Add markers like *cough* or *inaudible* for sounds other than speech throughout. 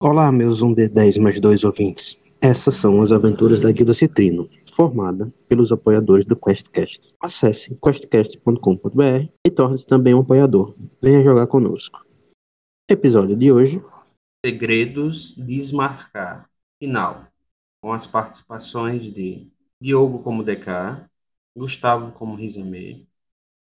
Olá, meus 1D10 mais 2 ouvintes. Essas são as aventuras da Guilda Citrino, formada pelos apoiadores do QuestCast. Acesse questcast.com.br e torne-se também um apoiador. Venha jogar conosco. Episódio de hoje: Segredos Desmarcar. Final. Com as participações de Diogo como DK, Gustavo como Rizame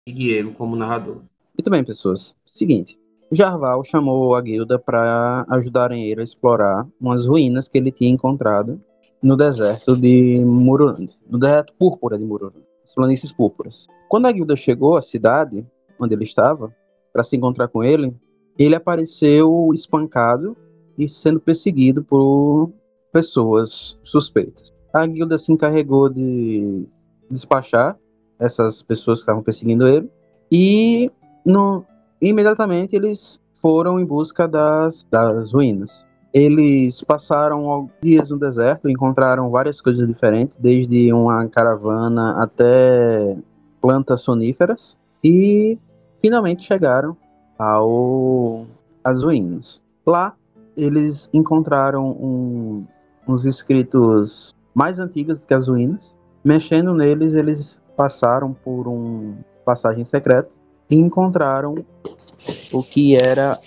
e Diego como narrador. Muito bem, pessoas. Seguinte, Jarval chamou a guilda para ajudarem ele a explorar umas ruínas que ele tinha encontrado no deserto de Mururand, no deserto púrpura de Mururand, as planícies púrpuras. Quando a guilda chegou à cidade onde ele estava para se encontrar com ele, ele apareceu espancado e sendo perseguido por pessoas suspeitas. A guilda se encarregou de despachar essas pessoas que estavam perseguindo ele e no, imediatamente eles foram em busca das, das ruínas. Eles passaram dias no deserto, encontraram várias coisas diferentes, desde uma caravana até plantas soníferas, e finalmente chegaram ao às ruínas. Lá eles encontraram um, uns escritos mais antigos que as ruínas. Mexendo neles, eles passaram por um passagem secreta e encontraram o que era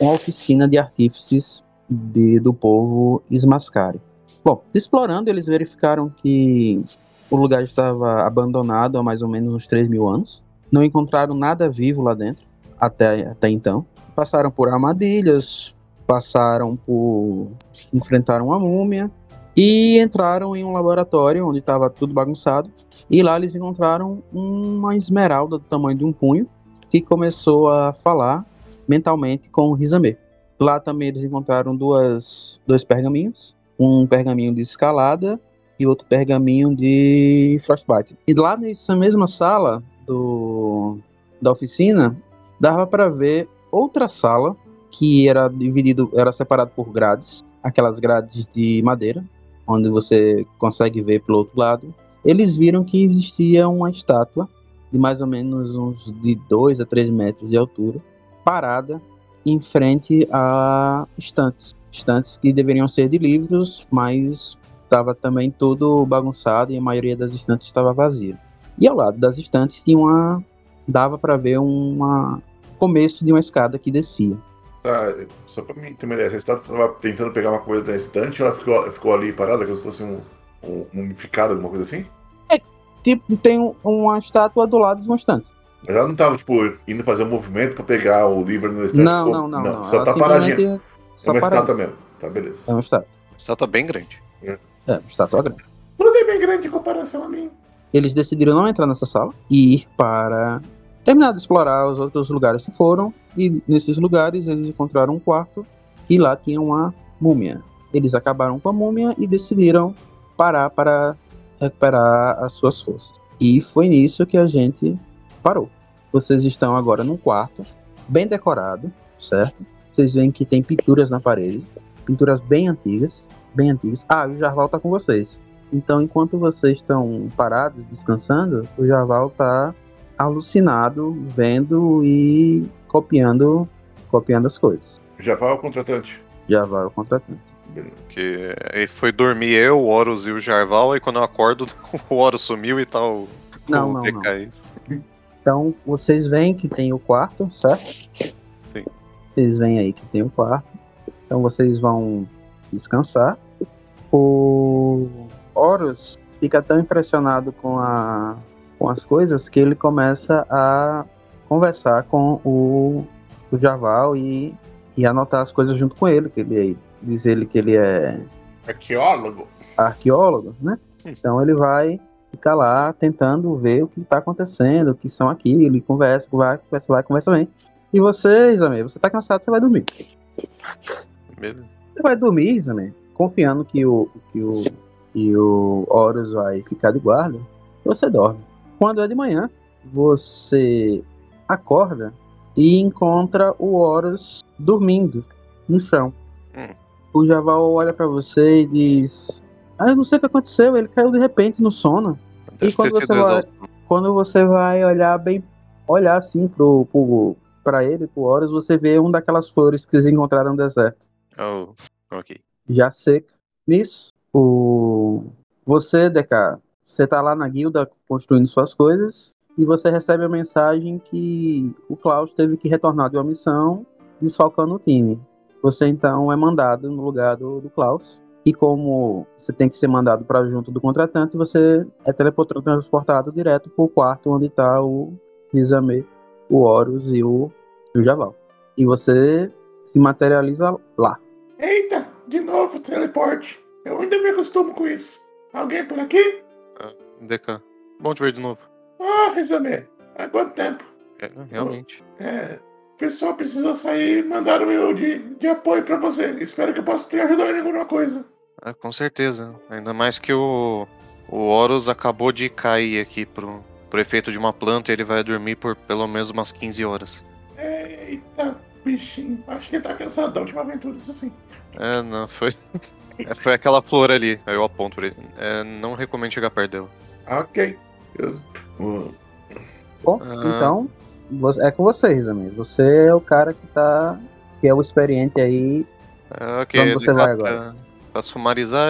uma oficina de artífices de, do povo Ismascari. Bom, explorando, eles verificaram que o lugar estava abandonado há mais ou menos uns 3 mil anos. Não encontraram nada vivo lá dentro, até, até então. Passaram por armadilhas, passaram por. enfrentaram uma múmia e entraram em um laboratório onde estava tudo bagunçado. E lá eles encontraram uma esmeralda do tamanho de um punho que começou a falar mentalmente com Rizame. Lá também eles encontraram duas, dois pergaminhos, um pergaminho de escalada e outro pergaminho de frostbite. E lá nessa mesma sala do, da oficina, dava para ver outra sala que era dividido, era separado por grades, aquelas grades de madeira, onde você consegue ver pelo outro lado. Eles viram que existia uma estátua de mais ou menos uns de 2 a 3 metros de altura, parada em frente a estantes. Estantes que deveriam ser de livros, mas estava também tudo bagunçado e a maioria das estantes estava vazia. E ao lado das estantes tinha uma dava para ver uma começo de uma escada que descia. Tá, só para mim ideia, essa estátua estava tentando pegar uma coisa da estante, ela ficou, ficou ali parada, como se fosse um, um mumificado, alguma coisa assim? Tipo, tem uma estátua do lado de uma estante. Mas ela não tava, tipo, indo fazer um movimento pra pegar o livro na estante? Não, não, não, não, Só ela tá paradinha. Só é uma estátua mesmo. Tá, beleza. É uma estátua. Estátua bem grande. É, é uma estátua grande. Tudo é bem grande em comparação a mim. Eles decidiram não entrar nessa sala e ir para terminar de explorar os outros lugares que foram. E nesses lugares eles encontraram um quarto e lá tinha uma múmia. Eles acabaram com a múmia e decidiram parar para recuperar as suas forças. E foi nisso que a gente parou. Vocês estão agora num quarto bem decorado, certo? Vocês veem que tem pinturas na parede, pinturas bem antigas, bem antigas. Ah, o Jarval tá com vocês. Então, enquanto vocês estão parados, descansando, o Jarval tá alucinado, vendo e copiando, copiando as coisas. Jarval é o contratante. Jarval é o contratante. Que aí foi dormir eu, o Horus e o Jarval, e quando eu acordo, *laughs* o Horus sumiu e tal. Não, o não, não. Então, vocês veem que tem o quarto, certo? Sim. Vocês veem aí que tem o quarto. Então, vocês vão descansar. O Horus fica tão impressionado com, a, com as coisas que ele começa a conversar com o, o Jarval e, e anotar as coisas junto com ele, que ele diz ele que ele é arqueólogo. Arqueólogo, né? Então ele vai ficar lá tentando ver o que está acontecendo, o que são aquilo, ele conversa, vai, conversa, vai, conversa bem. E você, Isame, você tá cansado, você vai dormir. Beleza. Você vai dormir, Isame, confiando que o, que o, que o Horus vai ficar de guarda, você dorme. Quando é de manhã, você acorda e encontra o Horus dormindo no chão. O Javal olha para você e diz: Ah, eu não sei o que aconteceu, ele caiu de repente no sono. Deve e quando você, vai, quando você vai olhar bem, olhar assim pro, pro, pra ele, pro Horus, você vê um daquelas flores que eles encontraram no deserto. Oh, ok. já seca. Nisso, o... você, DK, você tá lá na guilda construindo suas coisas e você recebe a mensagem que o Klaus teve que retornar de uma missão desfalcando o time. Você então é mandado no lugar do, do Klaus. E como você tem que ser mandado para junto do contratante, você é teletransportado direto para o quarto onde está o Rizame, o Horus e o, o Javal. E você se materializa lá. Eita, de novo teleporte. Eu ainda me acostumo com isso. Alguém por aqui? DK. Bom te ver de novo. Ah, Rizame, há quanto tempo? É, realmente. É, pessoal precisou sair e mandaram eu de, de apoio pra você. Espero que eu possa te ajudar em alguma coisa. Ah, com certeza. Ainda mais que o, o Horus acabou de cair aqui pro, pro efeito de uma planta e ele vai dormir por pelo menos umas 15 horas. Eita, bichinho. Acho que ele tá cansado da última aventura, isso sim. É, não, foi. é, *laughs* foi aquela flor ali. Aí eu aponto pra ele. É, não recomendo chegar perto dela. Ok. Eu, Bom, Ah. então é com vocês, amigos. Você é o cara que tá. que é o experiente aí. É, ok, onde você vai agora? Pra, pra sumarizar,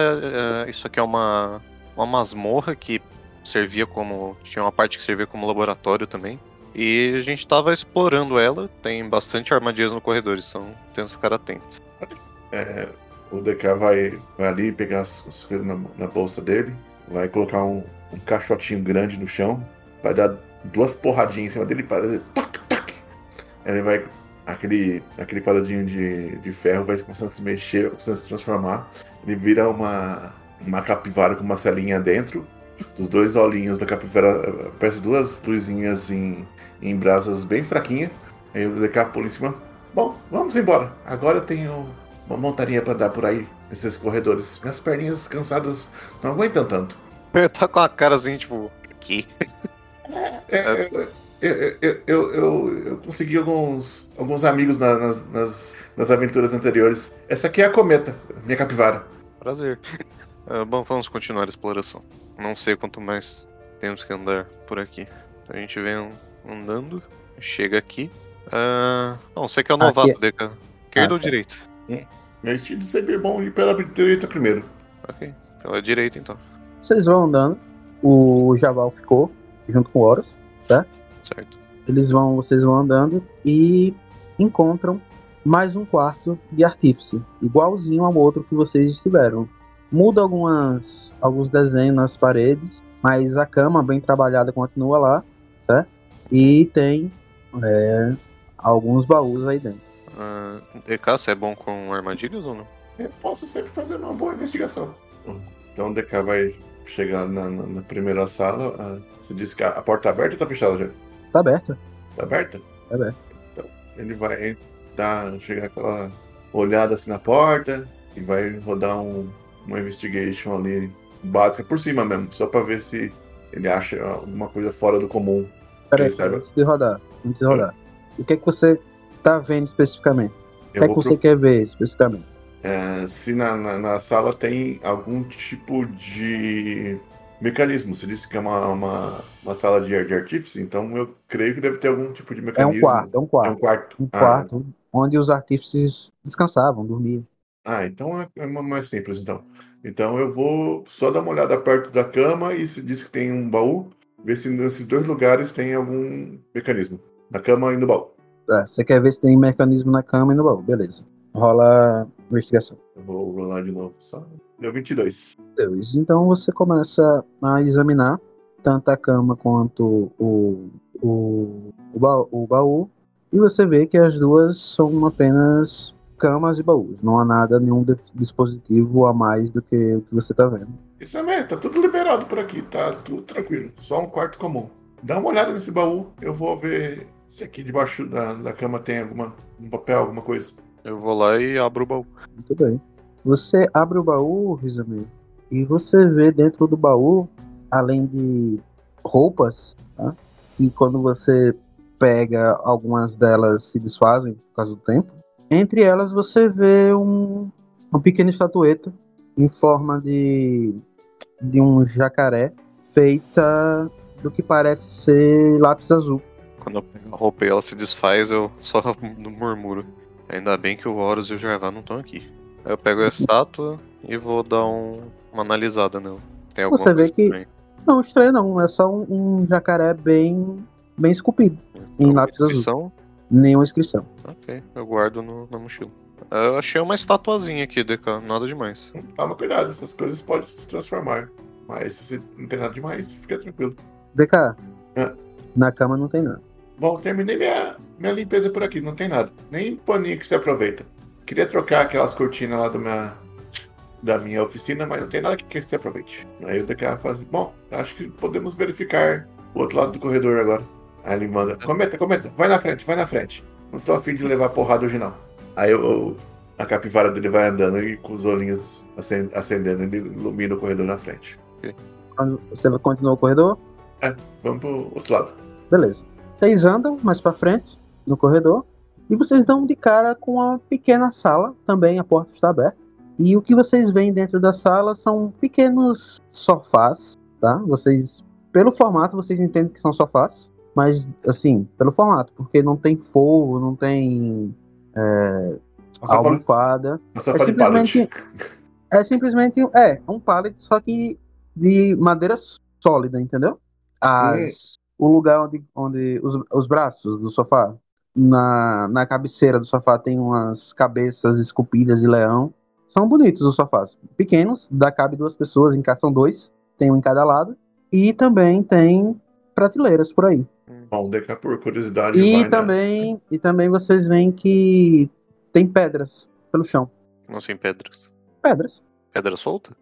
é, isso aqui é uma, uma masmorra que servia como. Tinha uma parte que servia como laboratório também. E a gente tava explorando ela. Tem bastante armadilhas no corredor, então temos que ficar atento. é, o DK vai, vai ali pegar as, as coisas na, na bolsa dele, vai colocar um, um caixotinho grande no chão, vai dar duas porradinhas em cima dele e fazer toc, toc. Ele vai. Aquele, aquele quadradinho de, de ferro vai começando a se mexer, começando a se transformar. Ele vira uma, uma capivara com uma celinha dentro. Dos dois olhinhos da capivara aparecem duas luzinhas em, em brasas bem fraquinhas. Aí o DK pula em cima. Bom, vamos embora. Agora eu tenho uma montaria pra dar por aí, nesses corredores. Minhas perninhas cansadas não aguentam tanto. *laughs* tá com a cara assim, tipo. Aqui. É, eu, eu, eu, eu, eu- eu consegui alguns, alguns amigos na- nas, nas, nas aventuras anteriores. Essa aqui é a cometa, minha capivara. Prazer. Ah, bom, vamos continuar a exploração. Não sei quanto mais temos que andar por aqui. A gente vem andando, chega aqui. Ah, não, você que é o Aqui- novato, Deca. Esquerda Ah, ou tá. direita? Meu estilo sempre é bom ir pela direita primeiro. Ok, pela direita então. Vocês vão andando. O Javal ficou junto com o Horus. Certo. Eles vão, vocês vão andando e encontram mais um quarto de artífice, igualzinho ao outro que vocês estiveram. Muda algumas, alguns desenhos nas paredes, mas a cama bem trabalhada continua lá, certo? E tem é, alguns baús aí dentro. Ah, DK, você é bom com armadilhas ou não? Eu posso sempre fazer uma boa investigação. Então o DK vai chegar na, na- na primeira sala. você disse que a, a porta tá aberta ou tá fechada já? Tá aberto? Tá aberta? Tá aberto. Então, ele vai dar, chegar aquela olhada assim na porta e vai rodar um, uma investigation ali básica por cima mesmo, só pra ver se ele acha alguma coisa fora do comum. Peraí, antes de rodar. Antes de rodar. O que é que você tá vendo especificamente? O que Eu é que vou você pro- quer ver especificamente? É, se na, na, na sala tem algum tipo de mecanismo. Você disse que é uma, uma, uma sala de, de artífice, então eu creio que deve ter algum tipo de É mecanismo. um quarto, é um É quarto. um quarto. Um Ah, quarto onde os artífices descansavam, dormiam. Ah, então é, é mais simples então. Então eu vou só dar uma olhada perto da cama e se diz que tem um baú, ver se nesses dois lugares tem algum mecanismo. Na cama e no baú. Tá, você quer ver se tem mecanismo na cama e no baú, beleza. Rola investigação. Eu vou rolar de novo. Só. Deu 22. Deus. Então você começa a examinar tanto a cama quanto o, o, o, baú, o baú, e você vê que as duas são apenas camas e baús. Não há nada, nenhum dispositivo a mais do que o que você está vendo. Isso é mesmo, tá tudo liberado por aqui, tá tudo tranquilo. Só um quarto comum. Dá uma olhada nesse baú, eu vou ver se aqui debaixo da, da cama tem alguma, um papel, alguma coisa. Eu vou lá e abro o baú. Muito bem. Você abre o baú, Rizame, e você vê dentro do baú, além de roupas, tá? e quando você pega algumas delas se desfazem por causa do tempo. Entre elas você vê um, uma pequena estatueta em forma de, de um jacaré feita do que parece ser lápis azul. Quando eu pego a roupa e ela se desfaz, eu só *laughs* murmuro. Ainda bem que o Horus e o Jarvan não estão aqui. Aí eu pego a estátua e vou dar um- uma analisada nela. Tem alguma Você vê coisa que- estranha? Não, estranho não. É só um, um jacaré bem, bem esculpido. Em Alguma lápis azul. inscrição? Nenhuma inscrição. Ok, eu guardo no- na mochila. Eu achei uma estatuazinha aqui, DK, nada demais. Toma cuidado, essas coisas podem se transformar. Mas se não tem nada demais, fica tranquilo. DK, É. na cama não tem nada. Bom, terminei minha, minha limpeza por aqui, não tem nada. Nem paninho que se aproveita. Queria trocar aquelas cortinas lá do minha, da minha oficina, mas não tem nada que se aproveite. Aí o DK fala assim, bom, acho que podemos verificar o outro lado do corredor agora. Aí ele manda, cometa, cometa, vai na frente, vai na frente. Não tô afim de levar porrada hoje não. Aí eu- a capivara dele vai andando e com os olhinhos acen- acendendo, ele ilumina o corredor na frente. Você continua o corredor? Vamos pro outro lado. Beleza. Vocês andam mais pra frente no corredor e vocês dão de cara com uma pequena sala, também a porta está aberta. E o que vocês veem dentro da sala são pequenos sofás, tá? Vocês, pelo formato, vocês entendem que são sofás, mas assim, pelo formato, porque não tem forro, não tem Nossa, fala, almofada. nossa, É simplesmente, é simplesmente é um pallet, só que de madeira sólida, entendeu? As, O lugar onde, onde os, os braços do sofá, na, na cabeceira do sofá tem umas cabeças esculpidas de leão. São bonitos os sofás. Pequenos, dá cabe duas pessoas, encaixam dois, tem um em cada lado. E também tem prateleiras por aí. Bom, DK por curiosidade E vai na- também, e também vocês veem que tem pedras pelo chão. Como assim, pedras? Pedras. Pedra solta?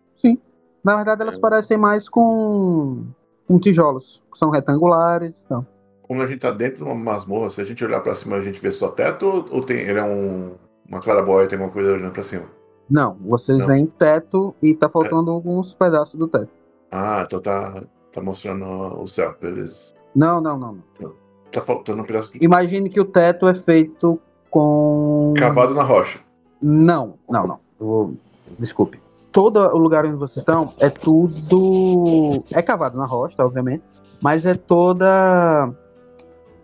Na verdade, elas É. parecem mais com, com tijolos, que são retangulares. Então. Como a gente tá dentro de uma masmorra, se a gente olhar pra cima a gente vê só teto ou, ou tem, ele é um, uma clarabóia, tem uma coisa olhando pra cima? Não, vocês Não. veem teto e tá faltando alguns pedaços do teto. Ah, então tá, tá mostrando o céu, beleza. Não, não, não. não. Tá faltando um pedaço de Imagine que o teto é feito com. cavado na rocha. Não, não, não. Vou- Desculpe. Todo o lugar onde vocês estão é tudo. É cavado na rocha, obviamente. Mas é toda.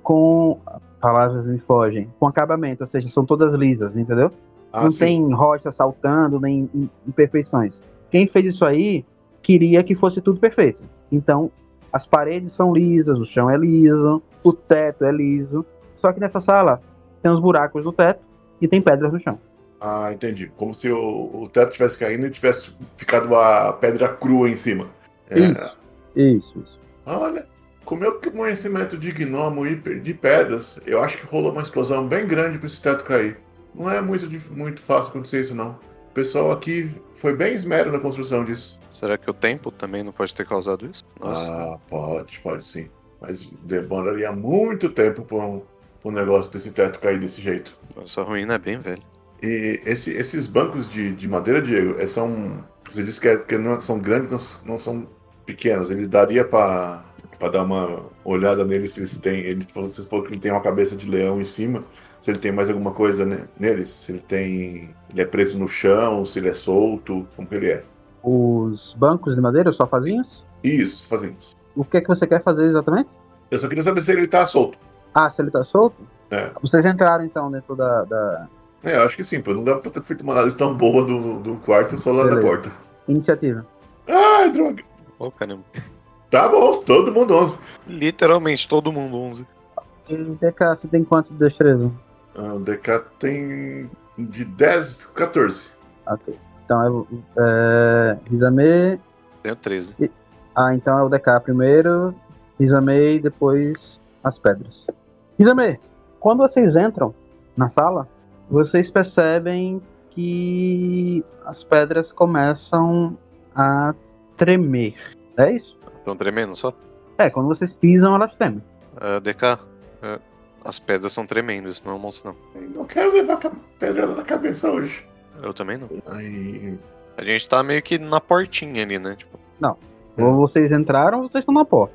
Com. Palavras me fogem. Com acabamento, ou seja, são todas lisas, entendeu? Ah, não sim. tem rocha saltando, nem im- imperfeições. Quem fez isso aí queria que fosse tudo perfeito. Então, as paredes são lisas, o chão é liso, o teto é liso. Só que nessa sala tem uns buracos no teto e tem pedras no chão. Ah, entendi. Como se o, o teto tivesse caindo e tivesse ficado a pedra crua em cima. É, Isso. Isso, isso. Olha, com o meu conhecimento de gnomo e de pedras, eu acho que rolou uma explosão bem grande pra esse teto cair. Não é muito, muito fácil acontecer isso, não. O pessoal aqui foi bem esmero na construção disso. Será que o tempo também não pode ter causado isso? Nossa. Ah, pode, pode sim. Mas demoraria muito tempo pra um, um negócio desse teto cair desse jeito. Essa ruína é bem velha. E esse- esses bancos de, de madeira, Diego, é, são. Você disse que, é- que não são grandes, não, não são pequenos. Eles daria pra, pra dar uma olhada neles se eles têm. Ele falou, vocês falaram que ele tem uma cabeça de leão em cima. Se ele tem mais alguma coisa neles. Se ele tem. Ele é preso no chão, se ele é solto, como que ele é. Os bancos de madeira, os sofazinhos. Isso, fazendo isso. O que é que você quer fazer exatamente? Eu só queria saber se ele tá solto. Ah, se ele tá solto? É. Vocês entraram então dentro da. da... É, eu acho que sim, pô. Não dá pra ter feito uma análise tão boa do, do quarto só lá na Beleza. porta. Iniciativa. Ai, droga. Ô, caramba. Tá bom, todo mundo 11. Literalmente todo mundo 11. E DK, você tem quanto de destreza? Ah, o DK tem de 10, 14. Ok. Então é. é Rizame. Tenho 13. Ah, então é o DK primeiro, Rizame e depois as pedras. Rizame, quando vocês entram na sala, vocês percebem que as pedras começam a tremer. É isso? Estão tremendo só? É, quando vocês pisam, elas tremem. Ah, DK, ah, as pedras estão tremendo, isso não é um monstro não. Não quero levar pedrada na cabeça hoje. Eu também não. Aí. A gente tá meio que na portinha ali, né? Tipo, Ou vocês entraram ou vocês estão na porta.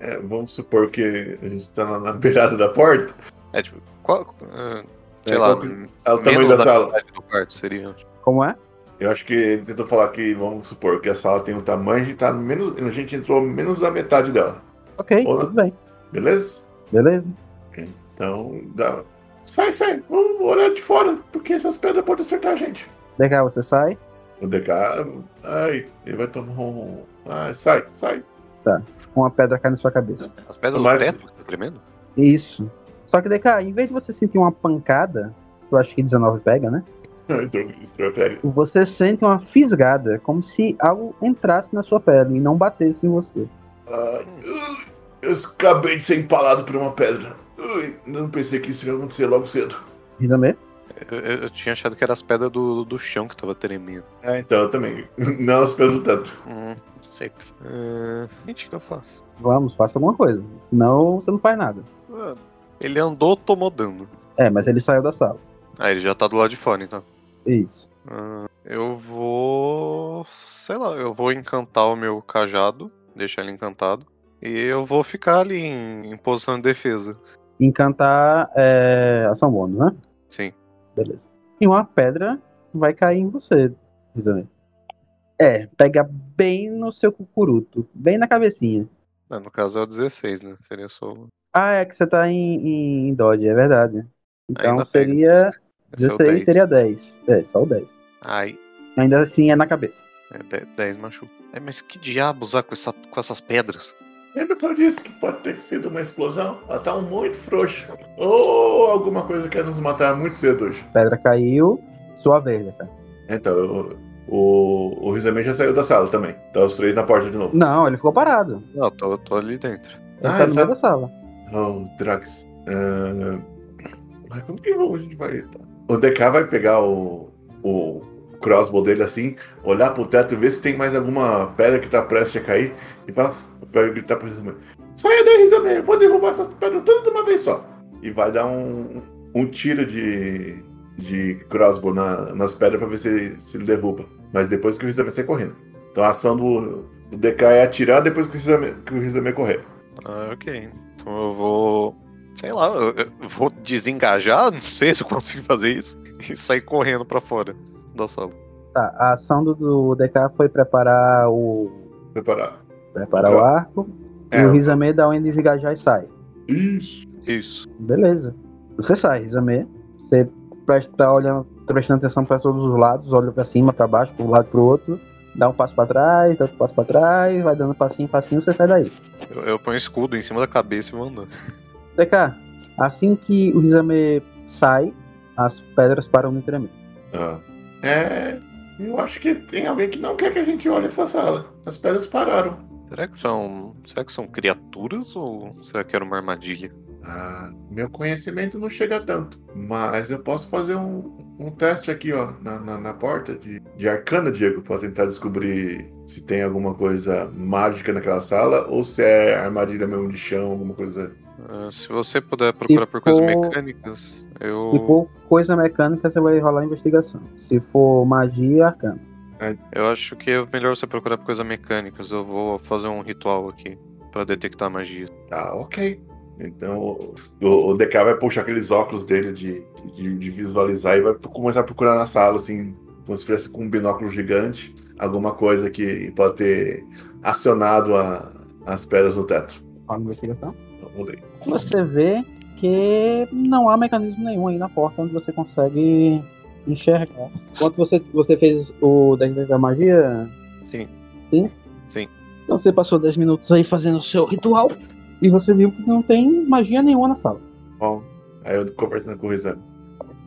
é, vamos supor que a gente tá na, na beirada da porta. é tipo, qual, ah, sei É, lá, qual que- É o tamanho menos da sala. quarto seria. Como é? Eu acho que ele tentou falar que, vamos supor, que a sala tem um tamanho, a gente, tá menos, a gente entrou menos da metade dela. Ok, Olá. tudo bem. Beleza? Beleza? Então, dá. Sai, sai, vamos olhar de fora, porque essas pedras podem acertar a gente. DK, você sai. O DK. Ai, ele vai tomar um. Ai, sai, sai. Uma pedra cai na sua cabeça. As pedras do teto que tá tremendo? Isso. Só que, DK, em vez de você sentir uma pancada, eu acho que 19 pega, né? Você sente uma fisgada, como se algo entrasse na sua pele e não batesse em você. Ui, eu acabei de ser empalado por uma pedra. Ui, não pensei que isso ia acontecer logo cedo. Rizame? Eu, eu- eu tinha achado que era as pedras do, do chão que tava tremendo. É, então eu também. *laughs* Não as pedras do teto. Hum, não sei. Uh, gente, o que eu faço? Vamos, faça alguma coisa. Senão você não faz nada. Ah, Ele andou, tomou dano. É, mas ele saiu da sala. Ah, ele já tá do lado de fora, então. Isso. Ah, eu vou. Sei lá, eu vou encantar o meu cajado, deixar ele encantado. E eu vou ficar ali em, em posição de defesa. Encantar é ação bônus, né? Sim. Beleza. E uma pedra vai cair em você, Rizame. É, pega bem no seu cucuruto, bem na cabecinha. Ah, no caso é o 16, né? Seria só. Ah, é que você tá em, em Dodge, é verdade. Então Ainda pega. seria o 16, 10. seria 10. É, só o 10. Ai, Ainda assim é na cabeça. é 10, 10 machuca. É, mas que diabo usar com, essa, com essas pedras? Lembra que eu disse que pode ter sido uma explosão? Ela tá muito frouxa. Ou alguma coisa que ia nos matar muito cedo hoje. Pedra caiu, sua verde, cara. Então, eu- o, o Rizame já saiu da sala também. Tá os três na porta de novo. Não, ele ficou parado. Não, eu tô, eu tô ali dentro. Ele Ah, tá no tá- meio da sala. Oh, Drax. Ah, Mas como que a gente vai. O DK vai pegar o, o crossbow dele assim, olhar pro teto e ver se tem mais alguma pedra que tá prestes a cair e vai, vai gritar pro Rizame: Saia daí, Rizame, eu vou derrubar essas pedras todas de uma vez só. E vai dar um, um tiro de, de crossbow na- nas pedras pra ver se, se ele derruba. Mas depois que o Rizame sair correndo. Então a ação do, do DK é atirar depois que o que o Rizame correr. Ah, ok. Então eu vou. Sei lá, eu, eu vou desengajar, não sei se eu consigo fazer isso, *laughs* e sair correndo pra fora da sala. Tá, a ação do, do DK foi preparar o. Preparar. Preparar o arco. É, e o Rizame dá um desengajar e sai. Isso. Isso. Beleza. Você sai, Rizame. Você presta, tá olhando, tá prestando atenção para todos os lados, olha pra cima, pra baixo, pra um lado pro outro. Dá um passo pra trás, dá outro passo pra trás, vai dando passinho, passinho, você sai daí. Eu, eu ponho o escudo em cima da cabeça e vou andando. DK, assim que o Rizame sai, as pedras param de tremer. Ah. É. Eu acho que tem alguém que não quer que a gente olhe essa sala. As pedras pararam. Será que são. Será que são criaturas ou será que era uma armadilha? Ah, meu conhecimento não chega tanto. Mas eu posso fazer um, um teste aqui, ó, na, na, na porta de, de arcana, Diego, pra tentar descobrir se tem alguma coisa mágica naquela sala ou se é armadilha mesmo de chão, alguma coisa. Ah, se você puder procurar por coisas for- mecânicas, eu. Se for coisa mecânica, você vai rolar a investigação. Se for magia, arcana. Eu acho que é melhor você procurar por coisas mecânicas. Eu vou fazer um ritual aqui pra detectar magia. Tá, ok. Então o, o DK vai puxar aqueles óculos dele de, de, de visualizar e vai começar a procurar na sala, assim, como se fosse com um binóculo gigante, alguma coisa que pode ter acionado a- as pedras no teto. Rola a investigação. Você vê que não há mecanismo nenhum aí na porta onde você consegue enxergar. Quanto você, você fez o 10 da magia? Sim. Sim? Sim. Então você passou 10 minutos aí fazendo o seu ritual e você viu que não tem magia nenhuma na sala. Bom, aí eu conversando com o Rizano.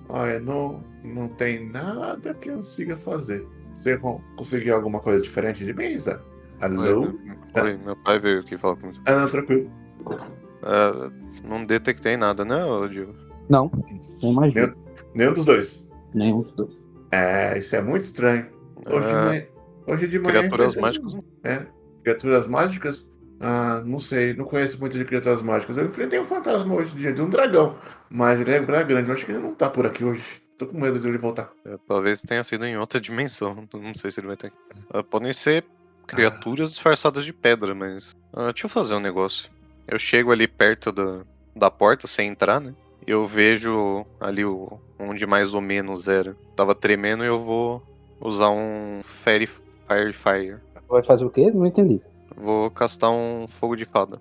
Olha, não, não tem nada que eu consiga fazer. Você con- conseguiu alguma coisa diferente de mim, Rizano? Alô? Oi, oi, meu pai veio aqui falar comigo. Ah, não, tranquilo. Ah, não detectei nada, né, Diego? Não, sem magia. Nenhum dos dois. Nenhum dos dois. É, isso é muito estranho. Hoje de Ah, manhã. Hoje de manhã. criaturas mágicas. É. Criaturas mágicas? Ah, não sei, não conheço muito de criaturas mágicas. Eu enfrentei um fantasma hoje de, de um dragão. Mas ele é grande. Eu acho que ele não tá por aqui hoje. Tô com medo de ele voltar. É, talvez tenha sido em outra dimensão. *laughs* Não sei se ele vai ter. Ah, podem ser criaturas disfarçadas de pedra, mas. Ah, deixa eu fazer um negócio. Eu chego ali perto da, da porta, sem entrar, né? Eu vejo ali o, onde mais ou menos era. Tava tremendo e eu vou usar um Fairy Fire Fire. Vai fazer o quê? Não entendi. Vou castar um fogo de fada.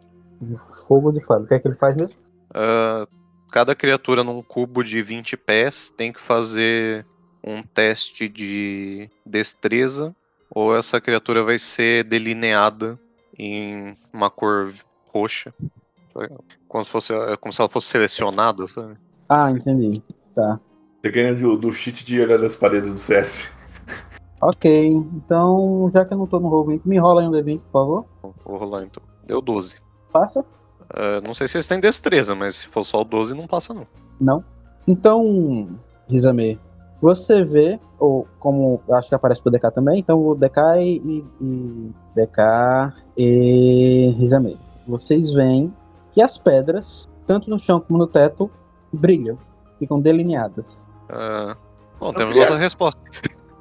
Fogo de fada. O que é que ele faz mesmo? Ah, cada criatura num cubo de 20 pés tem que fazer um teste de destreza ou essa criatura vai ser delineada em uma cor roxa. Como se, fosse, como se ela fosse selecionada, sabe? Ah, entendi. Tá. Você ganha do, do cheat de olhar das paredes do CS. Ok, então, já que eu não tô no roll me rola aí um D20, por favor. Vou rolar então. Deu 12. Passa? Uh, não sei se eles têm destreza, mas se for só o 12, não passa não. Não. Então, Rizame, você vê, ou como acho que aparece pro DK também, então o DK e, e DK e Rizame. Vocês veem que as pedras, tanto no chão como no teto, brilham, ficam delineadas. Uh, bom, temos nossa resposta.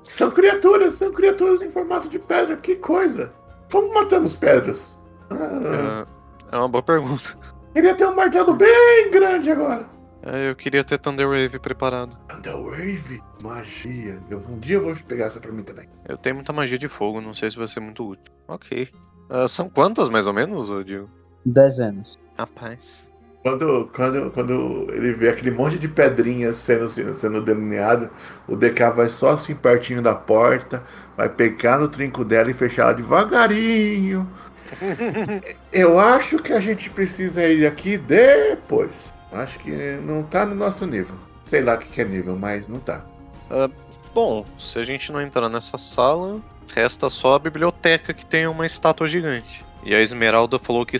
São criaturas, são criaturas em formato de pedra, que coisa! Como matamos pedras? Ah, é, é uma boa pergunta. Queria ter um martelo bem grande agora. É, eu queria ter Thunder Wave preparado. Thunder Wave? Magia. Eu, um dia eu vou pegar essa pra mim também. Eu tenho muita magia de fogo, não sei se vai ser muito útil. Ok. Uh, são quantas mais ou menos, Dio? Dezenas. Rapaz. Quando, quando, quando ele vê aquele monte de pedrinhas sendo, sendo delineado, o DK vai só assim pertinho da porta, vai pegar no trinco dela e fechar ela devagarinho. *laughs* Eu acho que a gente precisa ir aqui depois. Acho que não tá no nosso nível. Sei lá o que é nível, mas não tá. Uh, bom, se a gente não entrar nessa sala, resta só a biblioteca que tem uma estátua gigante. E a Esmeralda falou que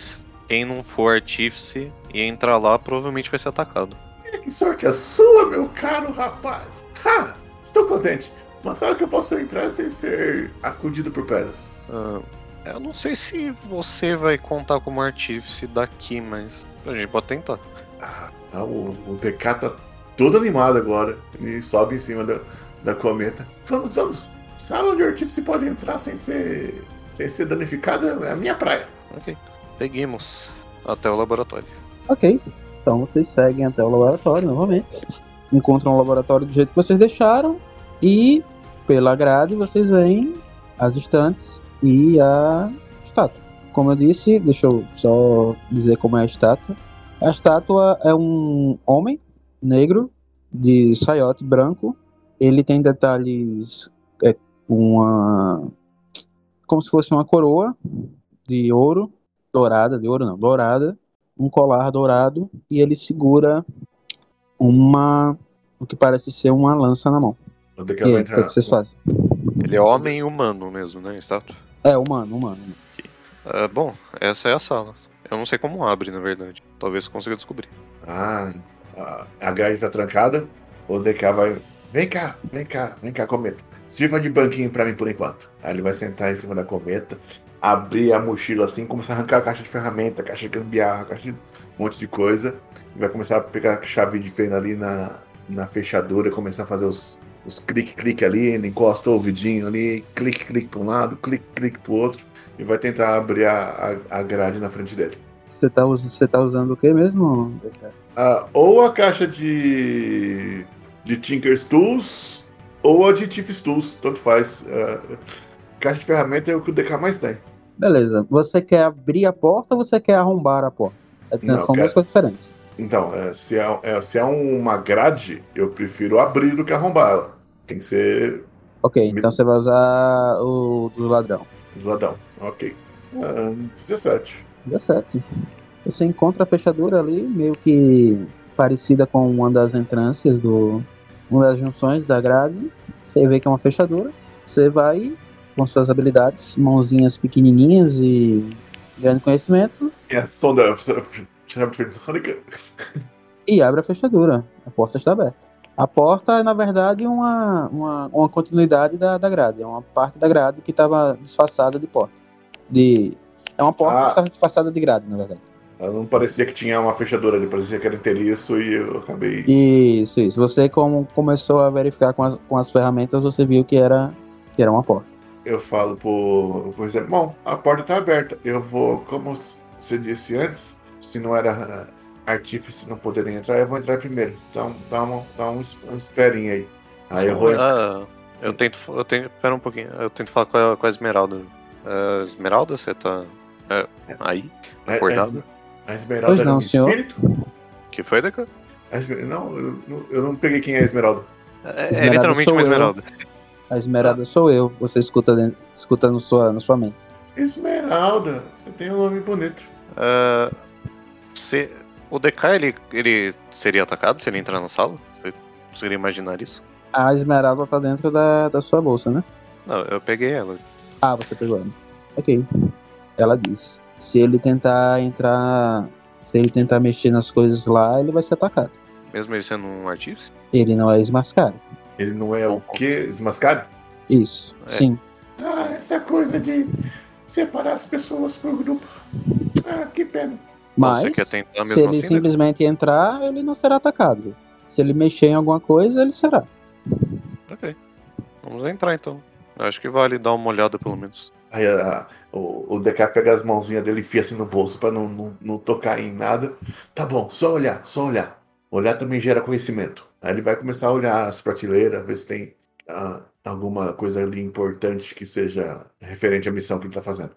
quem não for artífice e entrar lá provavelmente vai ser atacado. Que sorte a sua, meu caro rapaz! Ha! Estou contente. Mas sabe que eu posso entrar sem ser acudido por pedras? Uh, eu não sei se você vai contar como artífice daqui, mas a gente pode tentar. Ah, o, o DK tá todo animado agora. Ele sobe em cima da, da cometa. Vamos, vamos! Sala onde o artífice pode entrar sem ser, sem ser danificado é a minha praia. Ok. Seguimos até o laboratório. Ok. Então vocês seguem até o laboratório novamente. Encontram o laboratório do jeito que vocês deixaram. E pela grade vocês veem as estantes e a estátua. Como eu disse, deixa eu só dizer como é a estátua. A estátua é um homem negro de saiote branco. Ele tem detalhes uma como se fosse uma coroa de ouro dourada, de ouro não, dourada, um colar dourado e ele segura uma o que parece ser uma lança na mão. O que, e, que vocês fazem? Ele é homem humano mesmo, né, estátua? É, humano, humano. Uh, bom, essa é a sala. Eu não sei como abre, na verdade. Talvez consiga descobrir. Ah, a grade está trancada. O DK vai. Vem cá, vem cá, vem cá, cometa. Sirva de banquinho para mim por enquanto. Aí ele vai sentar em cima da cometa, abrir a mochila assim, começar a arrancar a caixa de ferramenta, caixa de gambiarra, caixa de um monte de coisa. E vai começar a pegar a chave de fenda ali na, na fechadura, começar a fazer os, os clique-clique ali, ele encosta o ouvidinho ali, clique-clique para um lado, clique-clique para o outro, e vai tentar abrir a, a, a grade na frente dele. Você tá, você tá usando o que mesmo? Ah, ou a caixa de, de Tinker's Tools, ou a de Tiff's Tools, tanto faz. Uh, caixa de ferramenta é o que o DK mais tem. Beleza. Você quer abrir a porta ou você quer arrombar a porta? É, Não, são duas coisas diferentes. Então, é, se, é, é, se é uma grade, eu prefiro abrir do que arrombar ela. Tem que ser. Ok, então você vai usar o do ladrão. Do ladrão, ok. Uh, 17. 17. Você encontra a fechadura ali, meio que parecida com uma das entrâncias do. Uma das junções da grade. Você vê que é uma fechadura. Você vai com suas habilidades, mãozinhas pequenininhas e grande conhecimento. E a som da chave de sônica. E abre a fechadura. A porta está aberta. A porta é, na verdade, uma, uma, uma continuidade da, da grade. É uma parte da grade que estava disfarçada de porta. De... É uma porta ah. que estava disfarçada de grade, na verdade. Ela não parecia que tinha uma fechadura ali, parecia que era inteiriço e eu acabei. Isso, isso. Você, como começou a verificar com as, com as ferramentas, você viu que era, que era uma porta eu falo por, por exemplo, bom, a porta está aberta. Eu vou, como você disse antes, se não era artífice não poderem entrar, eu vou entrar primeiro. Então dá, uma, dá um, um esperinho aí. Aí eu vou entrar. Ah, eu tento, eu tento, espera um pouquinho, eu tento falar com a, com a Esmeralda. Uh, Esmeralda, você tá uh, aí, é, acordado? A Esmeralda era não, um espírito? que foi, Deca? Não, eu, eu não peguei quem é a Esmeralda. É, é literalmente uma eu. esmeralda. A esmeralda sou eu. Você escuta, dentro, escuta no sua, na sua mente. Esmeralda, você tem um nome bonito. Ah, se- o DK ele, ele seria atacado se ele entrar na sala? Você conseguiria imaginar isso? A esmeralda tá dentro da, da sua bolsa, né? Não, eu peguei ela. Ah, você pegou ela. Ok. Ela diz: se ele tentar entrar. Se ele tentar mexer nas coisas lá, ele vai ser atacado. Mesmo ele sendo um artífice? Ele não é esmascaro. Ele não é o quê? Desmascado? Isso, É. sim. Ah, essa coisa de separar as pessoas por grupo. Ah, que pena. Mas, Você quer tentar se ele assim? né? simplesmente entrar, ele não será atacado. Se ele mexer em alguma coisa, ele será. Ok. Vamos entrar então. Acho que vale dar uma olhada pelo menos. Aí a- o, o DK pega as mãozinhas dele e enfia assim no bolso pra não, não, não tocar em nada. Tá bom, só olhar, só olhar. Olhar também gera conhecimento. Aí ele vai começar a olhar as prateleiras, ver se tem ah, alguma coisa ali importante que seja referente à missão que ele tá fazendo.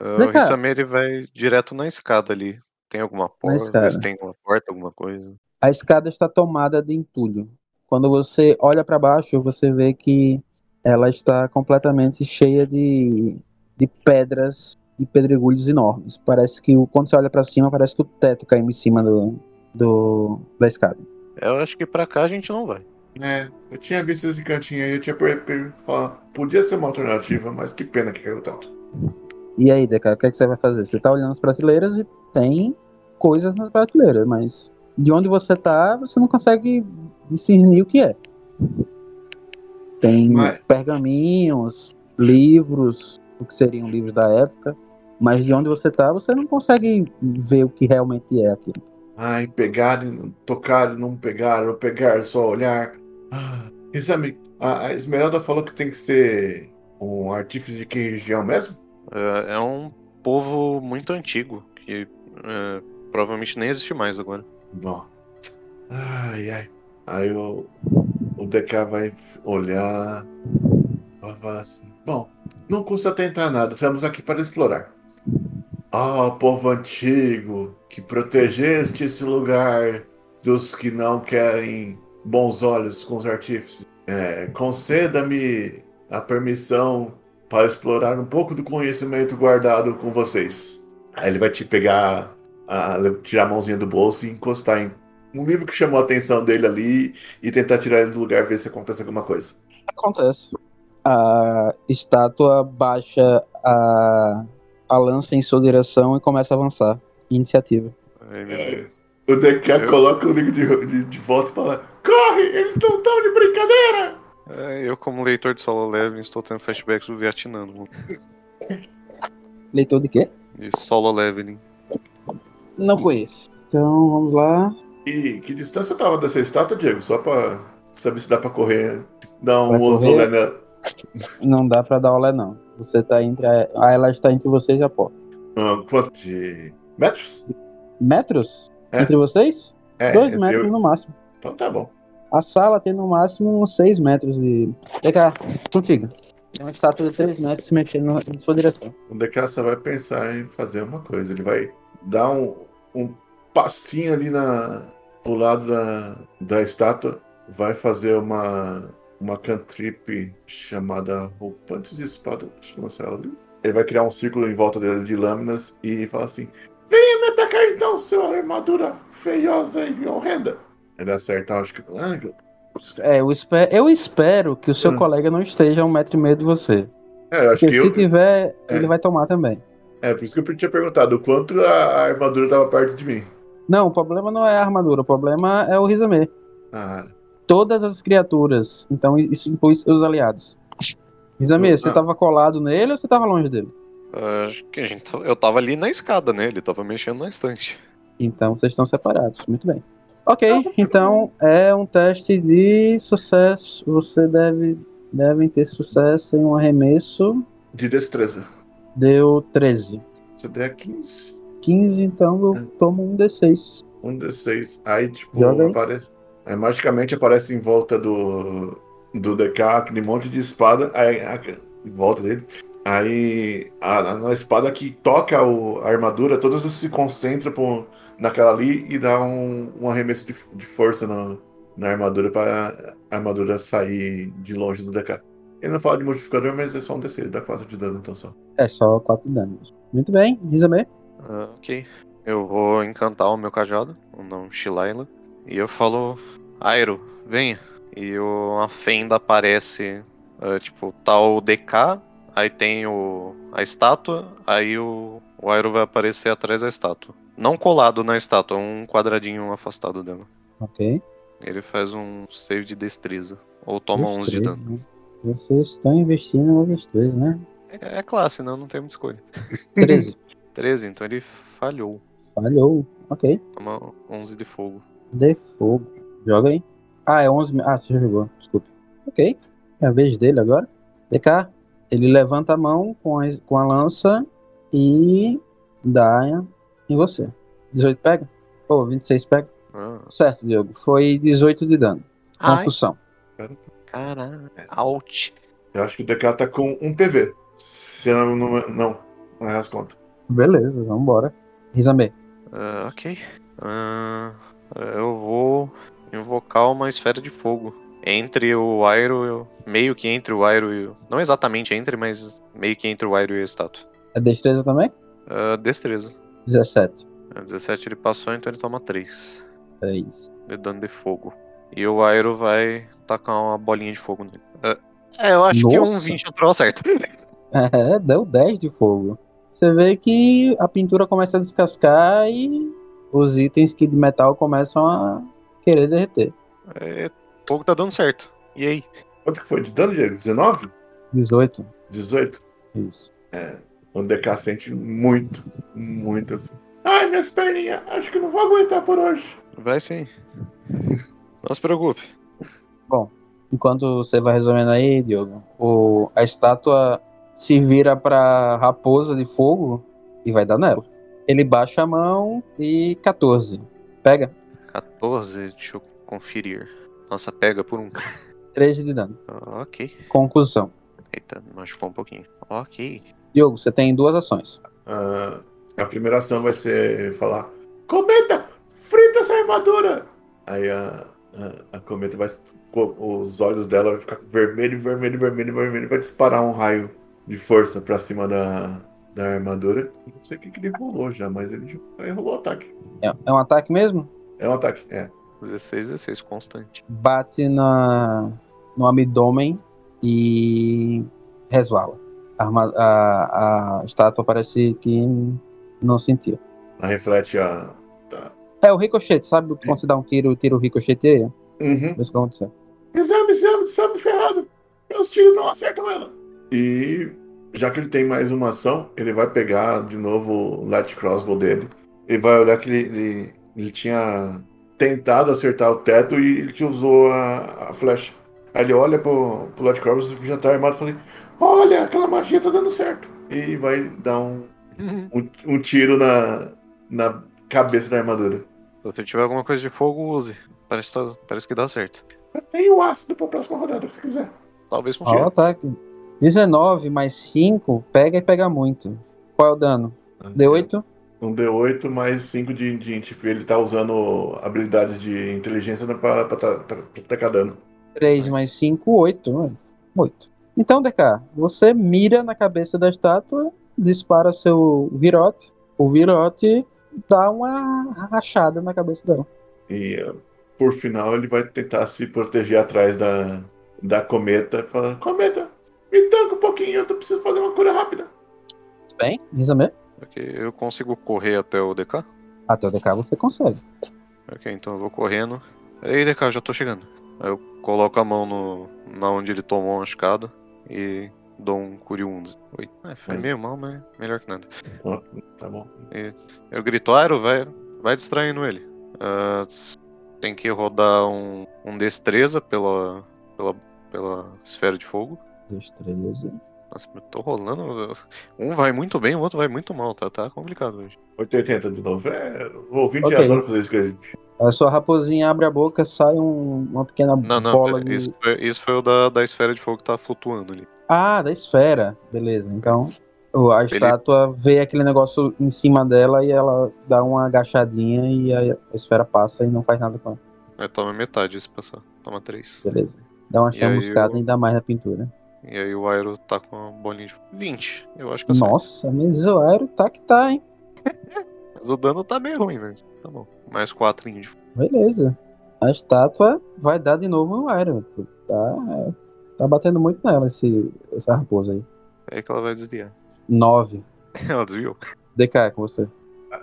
Ah, o. Risame ele vai direto na escada ali. Tem alguma porta? se tem uma porta, alguma coisa. A escada está tomada de entulho. Quando você olha para baixo, você vê que ela está completamente cheia de, de pedras e pedregulhos enormes. Parece que o- quando você olha para cima, parece que o teto caiu em cima do, do- da escada. Eu acho que pra cá a gente não vai. É, eu tinha visto esse cantinho aí, eu tinha per, podia ser uma alternativa, mas que pena que caiu tanto. E aí, Deca, o que, é que você vai fazer? Você tá olhando as prateleiras e tem coisas nas prateleiras, mas de onde você tá, você não consegue discernir o que é. Tem Mas- pergaminhos, livros, o que seriam livros da época, mas de onde você tá, você não consegue ver o que realmente é aquilo. Ai, pegar e não tocar e não pegar, ou pegar só olhar. Ah, exame, a, a Esmeralda falou que tem que ser um artífice de que região mesmo? É, é um povo muito antigo, que é, provavelmente nem existe mais agora. Bom. Ai, ai. Aí o, o DK vai olhar. Vai falar assim: Bom, não custa tentar nada, estamos aqui para explorar. Ah, povo antigo, que protegeste esse lugar dos que não querem bons olhos com os artífices. É, Conceda-me a permissão para explorar um pouco do conhecimento guardado com vocês. Aí ele vai te pegar, a- tirar a mãozinha do bolso e encostar em um livro que chamou a atenção dele ali e tentar tirar ele do lugar, ver se acontece alguma coisa. Acontece. A estátua baixa a, a lança em sua direção e começa a avançar. Iniciativa. Ai, meu Deus. O DK Eu- coloca o livro de, de, de volta e fala: Corre, eles estão tão de brincadeira! É, eu, como leitor de solo leve, estou tendo flashbacks do Vietnã. Leitor de quê? De solo leveling. Não conheço. Então vamos lá. E que distância tava dessa estátua, Diego? Só pra saber se dá pra correr, dar um osolé nela. Não dá pra dar olé, não. Você tá entre a... ah, ela está entre vocês e a porta. Ah, quanto de metros? Metros? É. Entre vocês? É, Dois metros eu- no máximo. Então tá bom. A sala tem no máximo uns seis metros de. Vem cá, contigo. Tem uma estátua de três metros se mexendo na na sua direção. O DK só vai pensar em fazer uma coisa. Ele vai dar um, um passinho ali na, pro lado da, da estátua. Vai fazer uma, uma cantrip chamada Roupantes de Espada. Deixa eu lançar ela ali. Ele vai criar um círculo em volta dela de lâminas e falar assim: Venha me atacar então, sua armadura feiosa e horrenda. Ele acerta, acho que. Ah, É, eu espero, eu espero que o seu Hum. colega não esteja a um metro e meio de você. É, eu acho Porque que se eu. tiver, é. ele vai tomar também. É, por isso que eu tinha perguntado o quanto a, a armadura tava perto de mim. Não, o problema não é a armadura, o problema é o Rizame. Ah, Todas as criaturas. Então isso inclui os aliados. Rizame, Ah. você tava colado nele ou você tava longe dele? Ah, Acho que a gente, tá- eu tava ali na escada, né? Ele tava mexendo na estante. Então vocês estão separados. Muito bem. Ok, então é um teste de sucesso. Você deve devem ter sucesso em um arremesso. de destreza. Deu 13. Se der 15, 15, então eu tomo um D6. um D6. Aí, tipo, aí. aparece. Aí magicamente aparece em volta do. Do DK aquele monte de espada. Aí, a- em volta dele. Aí a, na espada que toca o- a armadura, todas se concentram pro- naquela ali e dá um, um arremesso de, de força no, na armadura pra a armadura sair de longe do DK. Ele não fala de modificador, mas é só um D6, dá 4 de dano então só. É só 4 danos. Muito bem, Rizame. Ah, ok. Eu vou encantar o meu cajado, o não Shilaila. E eu falo, Airo, venha. E o, a fenda aparece, ah, tipo, tá o DK, aí tem o, a estátua, aí o, o Airo vai aparecer atrás da estátua. Não colado na estátua, um quadradinho afastado dela. Ok. Ele faz um save de destreza. Ou toma 11 de Destreza, dano. Vocês estão investindo na destreza, né? É, é classe, não, não tem muita escolha. 13. *laughs* 13, então ele falhou. Falhou. Ok. Toma 11 de fogo. De fogo. Joga aí. Ah, é 11. mi- Ah, você já jogou. Desculpa. Ok. É a vez dele agora. DK. Ele levanta a mão com a, com a lança e dá em você. 18 pega? Ou 26 pega? Ah, Certo, Diogo. Foi 18 de dano. Concussão. caralho. Ouch. Eu acho que o DK tá com um PV. Se eu não, não, não, não é as contas. Beleza, vambora. Rizame. Ah, ok. Ah, eu vou invocar uma esfera de fogo. Entre o Airo, meio que entre o Airo e o. Não exatamente entre, mas meio que entre o Airo e a estátua. É destreza também? Ah, destreza. 17. Ah, 17 ele passou, então ele toma 3 3. de dano de fogo. E o Airo vai tacar uma bolinha de fogo nele. É, eu acho que um Nossa. 20 natural certo. *laughs* É, deu 10 de fogo. Você vê que a pintura começa a descascar e os itens que de metal começam a querer derreter. É, fogo tá dando certo. E aí? Quanto que foi de dano, Diego? 19? 18. 18? Isso. O DK sente muito, muito assim. Ai, minhas perninhas, acho que não vou aguentar por hoje. Vai sim. Não se preocupe. Enquanto você vai resolvendo aí, Diogo, o, a estátua se vira pra raposa de fogo e vai dar nela. Ele baixa a mão e 14. Pega. 14, deixa eu conferir. Nossa, pega por um. *laughs* 13 de dano. ok. Conclusão. Eita, machucou um pouquinho. Ok. Diogo, você tem duas ações. Ah, a primeira ação vai ser falar: Cometa, frita essa armadura! Aí a, a, a cometa vai. Os olhos dela vai ficar vermelho, vermelho, vermelho, vermelho. Vai disparar um raio de força pra cima da, da armadura. Não sei o que, que ele rolou já, mas ele já rolou o ataque. É, é um ataque mesmo? É um ataque, é. 16, 16, constante. Bate na, no abdômen e resvala. A, a, a estátua parece que não sentiu. Ela reflete a. Tá. É o ricochete, sabe quando você dá um tiro, o tiro ricocheteia? Uhum. Isso que aconteceu. Exame, exame, exame ferrado. Meus tiros não acertam ela. E já que ele tem mais uma ação, ele vai pegar de novo o light crossbow dele. Ele vai olhar que ele, ele, ele tinha tentado acertar o teto e ele te usou a, a flecha. Aí ele olha pro, pro light crossbow já tá armado e fala: Olha, aquela magia tá dando certo. E vai dar um, um, um tiro na, na cabeça da armadura. Se tiver alguma coisa de fogo, use. Parece, tá- parece que dá certo. Eu tenho o ácido pra próxima rodada, se quiser. Talvez funcione. ataque. 19 mais 5, pega e pega muito. Qual é o dano? D8? Um D8 mais 5 de, de tipo, ele tá usando habilidades de inteligência né, pra, pra, tá- pra, pra tacar dano. 3 mais 5, 8. mano. 8. Então, DK, você mira na cabeça da estátua, dispara seu virote. O virote dá uma rachada na cabeça dela. E por final ele vai tentar se proteger atrás da, da cometa. Fala, cometa, me tanca um pouquinho, eu tô preciso fazer uma cura rápida. Bem, Rizame. Ok, eu consigo correr até o DK? Até o DK você consegue. Ok, então eu vou correndo. Peraí, DK, eu já tô chegando. Aí eu coloco a mão no, na onde ele tomou uma machucado e dou um Cure Wounds. Oi. É, foi Mas- meio mal, mas melhor que nada. Tá bom. Eu grito, Aero, vai, vai distraindo ele. S- tem que rodar um, um destreza pela, pela, pela esfera de fogo. Destreza. Nossa, eu tô rolando. Um vai muito bem, o outro vai muito mal, tá, tá complicado hoje. 880 de novo. É, o ouvinte Ok. adora fazer isso com a gente. A sua raposinha abre a boca, sai um- uma pequena Não, não, bola de. isso, foi, isso foi o da, da esfera de fogo que tá flutuando ali. Ah, da esfera. Beleza. Então, a Ele- estátua vê aquele negócio em cima dela e ela dá uma agachadinha e a, a esfera passa e não faz nada com ela. Aí toma metade se passar. Toma três. Beleza. Dá uma E chamuscada eu- ainda mais na pintura. E aí o Aero tá com uma bolinha de 20. Eu acho que eu acerto. Nossa, mas o aero tá que tá, hein? *laughs* Mas o dano tá meio ruim, mas tá bom. Mais 4 de Beleza. A estátua vai dar de novo no aero. Tá, tá batendo muito nela esse, essa raposa aí. É que ela vai desviar. 9. *laughs* Ela desviou. DK é com você.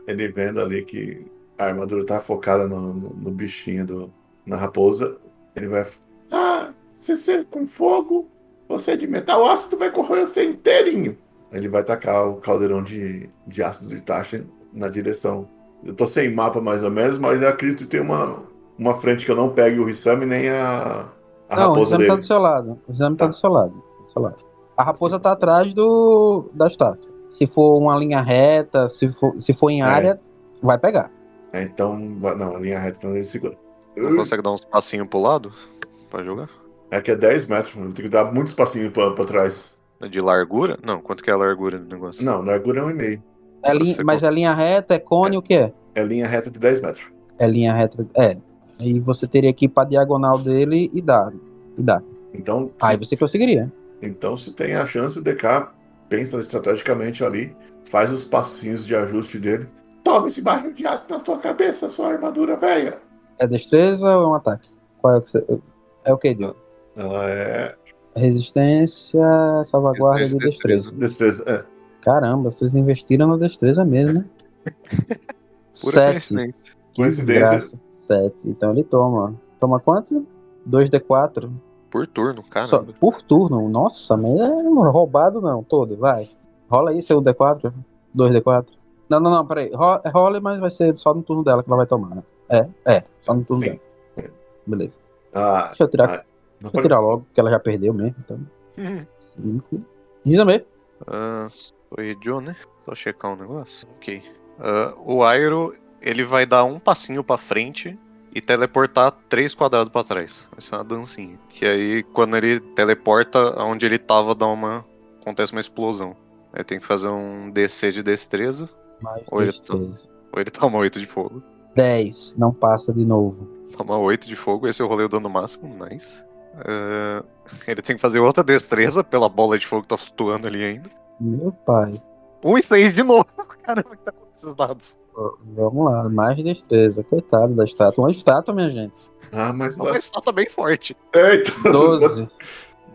Ele vendo ali que a armadura tá focada no, no, no bichinho do, na raposa, ele vai. Ah, se ser com fogo, você é de metal ácido vai correr você inteirinho. Ele vai tacar o caldeirão de, de ácido de taxa na direção. Eu tô sem mapa mais ou menos, mas eu acredito que tem uma, uma frente que eu não pegue o Rissami nem a, a Não, o raposa exame tá dele. do seu lado. O exame tá, Tá. do seu lado. do seu lado. A raposa tá atrás do da estátua. Se for uma linha reta, se for, se for em É. área, vai pegar. É, então, não, a linha reta então ele segura. Não consegue dar uns passinhos pro lado pra jogar? É que é 10 metros, mano. Tem que dar muito espacinho pra, pra trás. De largura? Não, quanto que é a largura do negócio? Não, largura é um e meio. É linha- Você mas a linha reta é cone o que é? É linha reta de 10 metros. É linha reta. É. Aí você teria que ir pra diagonal dele e dar. E dar. Então, Aí se, você conseguiria. então, se tem a chance, o DK pensa estrategicamente ali, faz os passinhos de ajuste dele. Toma esse barril de aço na tua cabeça, sua armadura velha. É destreza ou é um ataque? Qual é o que você. É o que, Diogo? Ela é Resistência, salvaguarda de Destreza, destreza. destreza. É. Caramba, vocês investiram na destreza mesmo, né? *laughs* Pura Sete. coincidência. Sete. Então ele toma. Toma quanto? 2d4. Por turno, Só caramba. por turno. Nossa, mas é roubado não, todo. Vai. Rola aí seu D4. 2d4. Não, não, não, peraí. Ro- Rola, mas vai ser só no turno dela que ela vai tomar, né? É, é. Só no turno Sim. dela. Beleza. Ah, Deixa eu tirar, ah, não eu pode- tirar logo, porque ela já perdeu mesmo. Então, 5. Rizame. Ah, foi Joe, né? Só checar um negócio. Ok. Ah, o Airo, ele vai dar um passinho pra frente e teleportar três quadrados pra trás. Vai ser uma dancinha. Que aí, quando ele teleporta, onde ele tava, dá uma. acontece uma explosão. Aí tem que fazer um DC de destreza. Mais Oi, destreza. Ou ele toma 8 de fogo. 10. Não passa de novo. Toma 8 de fogo, esse é o rolê do dano máximo, nice. Ah, *laughs* ele tem que fazer outra destreza pela bola de fogo que tá flutuando ali ainda. Meu pai. Um e seis de novo. *laughs* Caramba, o que tá com esses dados? Vamos lá, mais destreza. Coitado da estátua. Uma estátua, minha gente. Ah, mas uma estátua bem forte. Eita! 12.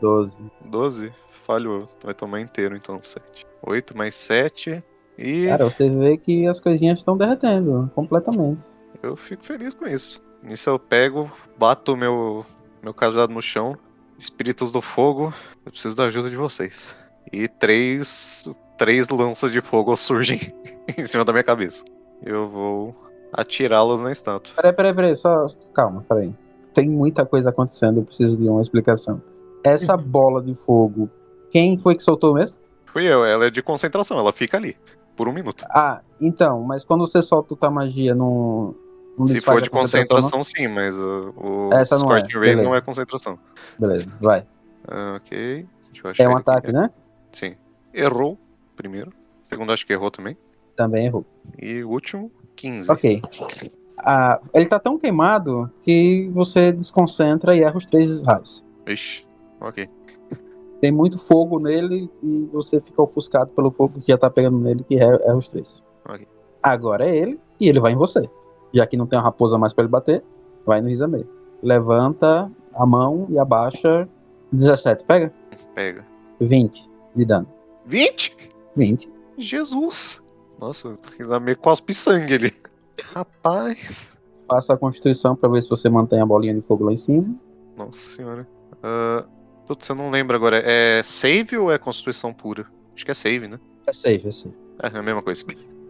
12. 12, falhou. Vai tomar inteiro então, 7. 8 mais 7. E Cara, você vê que as coisinhas estão derretendo completamente. eu fico feliz com isso. Nisso eu pego, bato meu, meu cajado no chão. Espíritos do fogo, eu preciso da ajuda de vocês. E três, três lanças de fogo surgem *laughs* em cima da minha cabeça. Eu vou atirá-las na estátua. Peraí, peraí, peraí, só. Calma, peraí. Tem muita coisa acontecendo, eu preciso de uma explicação. Essa *laughs* bola de fogo, quem foi que soltou mesmo? Fui eu, ela é de concentração, ela fica ali. Por um minuto. Ah, então, mas quando você solta tua magia no. não Se for a de concentração, sim, mas uh, o Essa não é, Scorching Ray não beleza. é concentração. Beleza, vai. Ah, ok. Deixa eu achar É um ele aqui. ataque, né? Sim. Errou, primeiro. Segundo, acho que errou também. Também errou. E o último, 15. Ok. Ah, ele tá tão queimado que você desconcentra e erra os três raios. Ixi, ok. Tem muito fogo nele e você fica ofuscado pelo fogo que já tá pegando nele, que erra, erra os três. Ok. Agora é ele e ele vai em você. Já que não tem uma raposa mais pra ele bater, vai no Rizame. Levanta a mão e abaixa. 17, pega? Pega. 20 de dano. 20? 20. Jesus! Nossa, meio cospe sangue ali. Rapaz. Faça a constituição pra ver se você mantém a bolinha de fogo lá em cima. Nossa senhora. Uh, putz, eu não lembro agora. É save ou é constituição pura? Acho que é save, né? É safe, é safe. É, é a mesma coisa.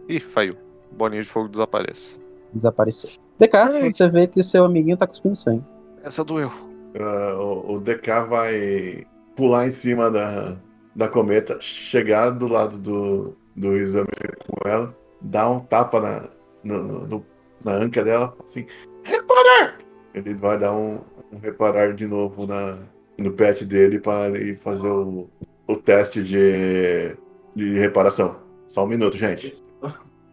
Ih, falhou. Bolinha de fogo desaparece. Desapareceu. DK, você vê que seu amiguinho tá cuspindo sangue. Essa doeu. Ah, o, o DK vai pular em cima da, da cometa, chegar do lado do, do exame com ela, dar um tapa na, no- no- na anca dela, assim, reparar! Ele vai dar um, um reparar de novo na, no pet dele para ir fazer o, o teste de, de reparação. Só um minuto, gente.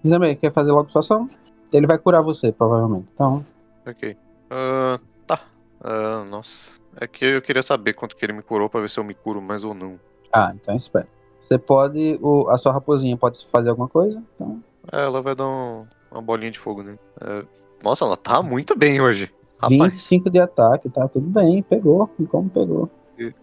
Rizame, quer fazer logo sua ação? Ele vai curar você, provavelmente. Então, Ok. Ah, tá. Ah, nossa. É que eu queria saber quanto que ele me curou pra ver se eu me curo mais ou não. Ah, então espera. Você pode. O, a sua raposinha pode fazer alguma coisa? Então. É, ela vai dar um- uma bolinha de fogo nele. É, nossa, ela tá muito bem hoje. Rapaz, 25 de ataque, tá tudo bem, pegou. E como pegou?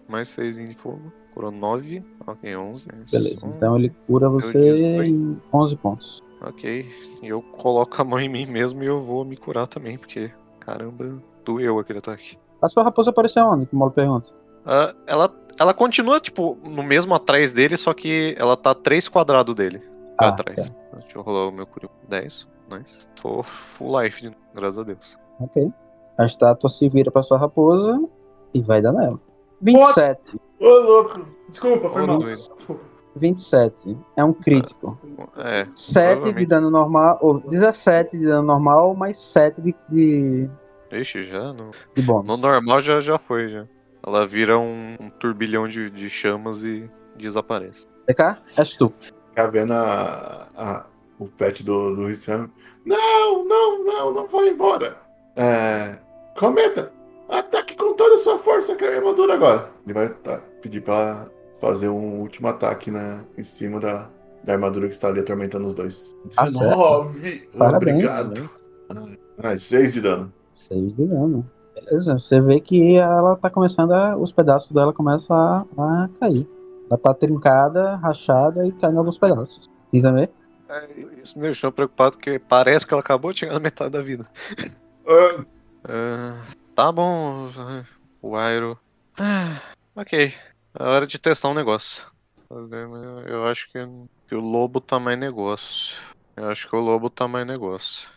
mais 6 de fogo. Curou 9. Ok, 11. Beleza. Um, Então ele cura você 18. em 11 pontos. Ok. Eu coloco a mão em mim mesmo e eu vou me curar também, porque, caramba, doeu aquele ataque. A sua raposa apareceu onde? Como eu pergunto. Ah, ela, ela continua, tipo, no mesmo atrás dele, só que ela tá 3 quadrados dele. Pra Ah, trás. Deixa eu rolar o meu cura. 10. Nice. Tô full life, graças a Deus. Ok. A estátua se vira pra sua raposa e vai dar nela. 27. Ô, louco! Desculpa, foi Ô, mal. doido. Desculpa. 27. É um crítico. É. 7 de provavelmente. dano normal, ou 17 de dano normal, mais 7 de, de, Ixi, já no, de bônus. no normal já, já foi, já. Ela vira um, um turbilhão de, de chamas e desaparece. DK, és tu. Ficar vendo a, a- o pet do, do Rissam. Não, não, não, não vou embora. É, cometa, ataque com toda a sua força com a armadura agora. Ele vai tá, pedir pra fazer um último ataque na, em cima da, da armadura que está ali atormentando os dois. Acerta. 19! Parabéns. Obrigado. Ah, 6 de dano. 6 de dano. Beleza, você vê que ela tá começando a. Os pedaços dela começam a, a cair. Ela tá trincada, rachada e caindo alguns pedaços. Precisa ver? É, isso me deixou preocupado porque parece que ela acabou de chegar na metade da vida. *laughs* Ah, Ah, tá bom, o Airo. Ah, ok, é hora de testar um negócio. Eu acho que, que o lobo tá mais negócio. Eu acho que o lobo tá mais negócio.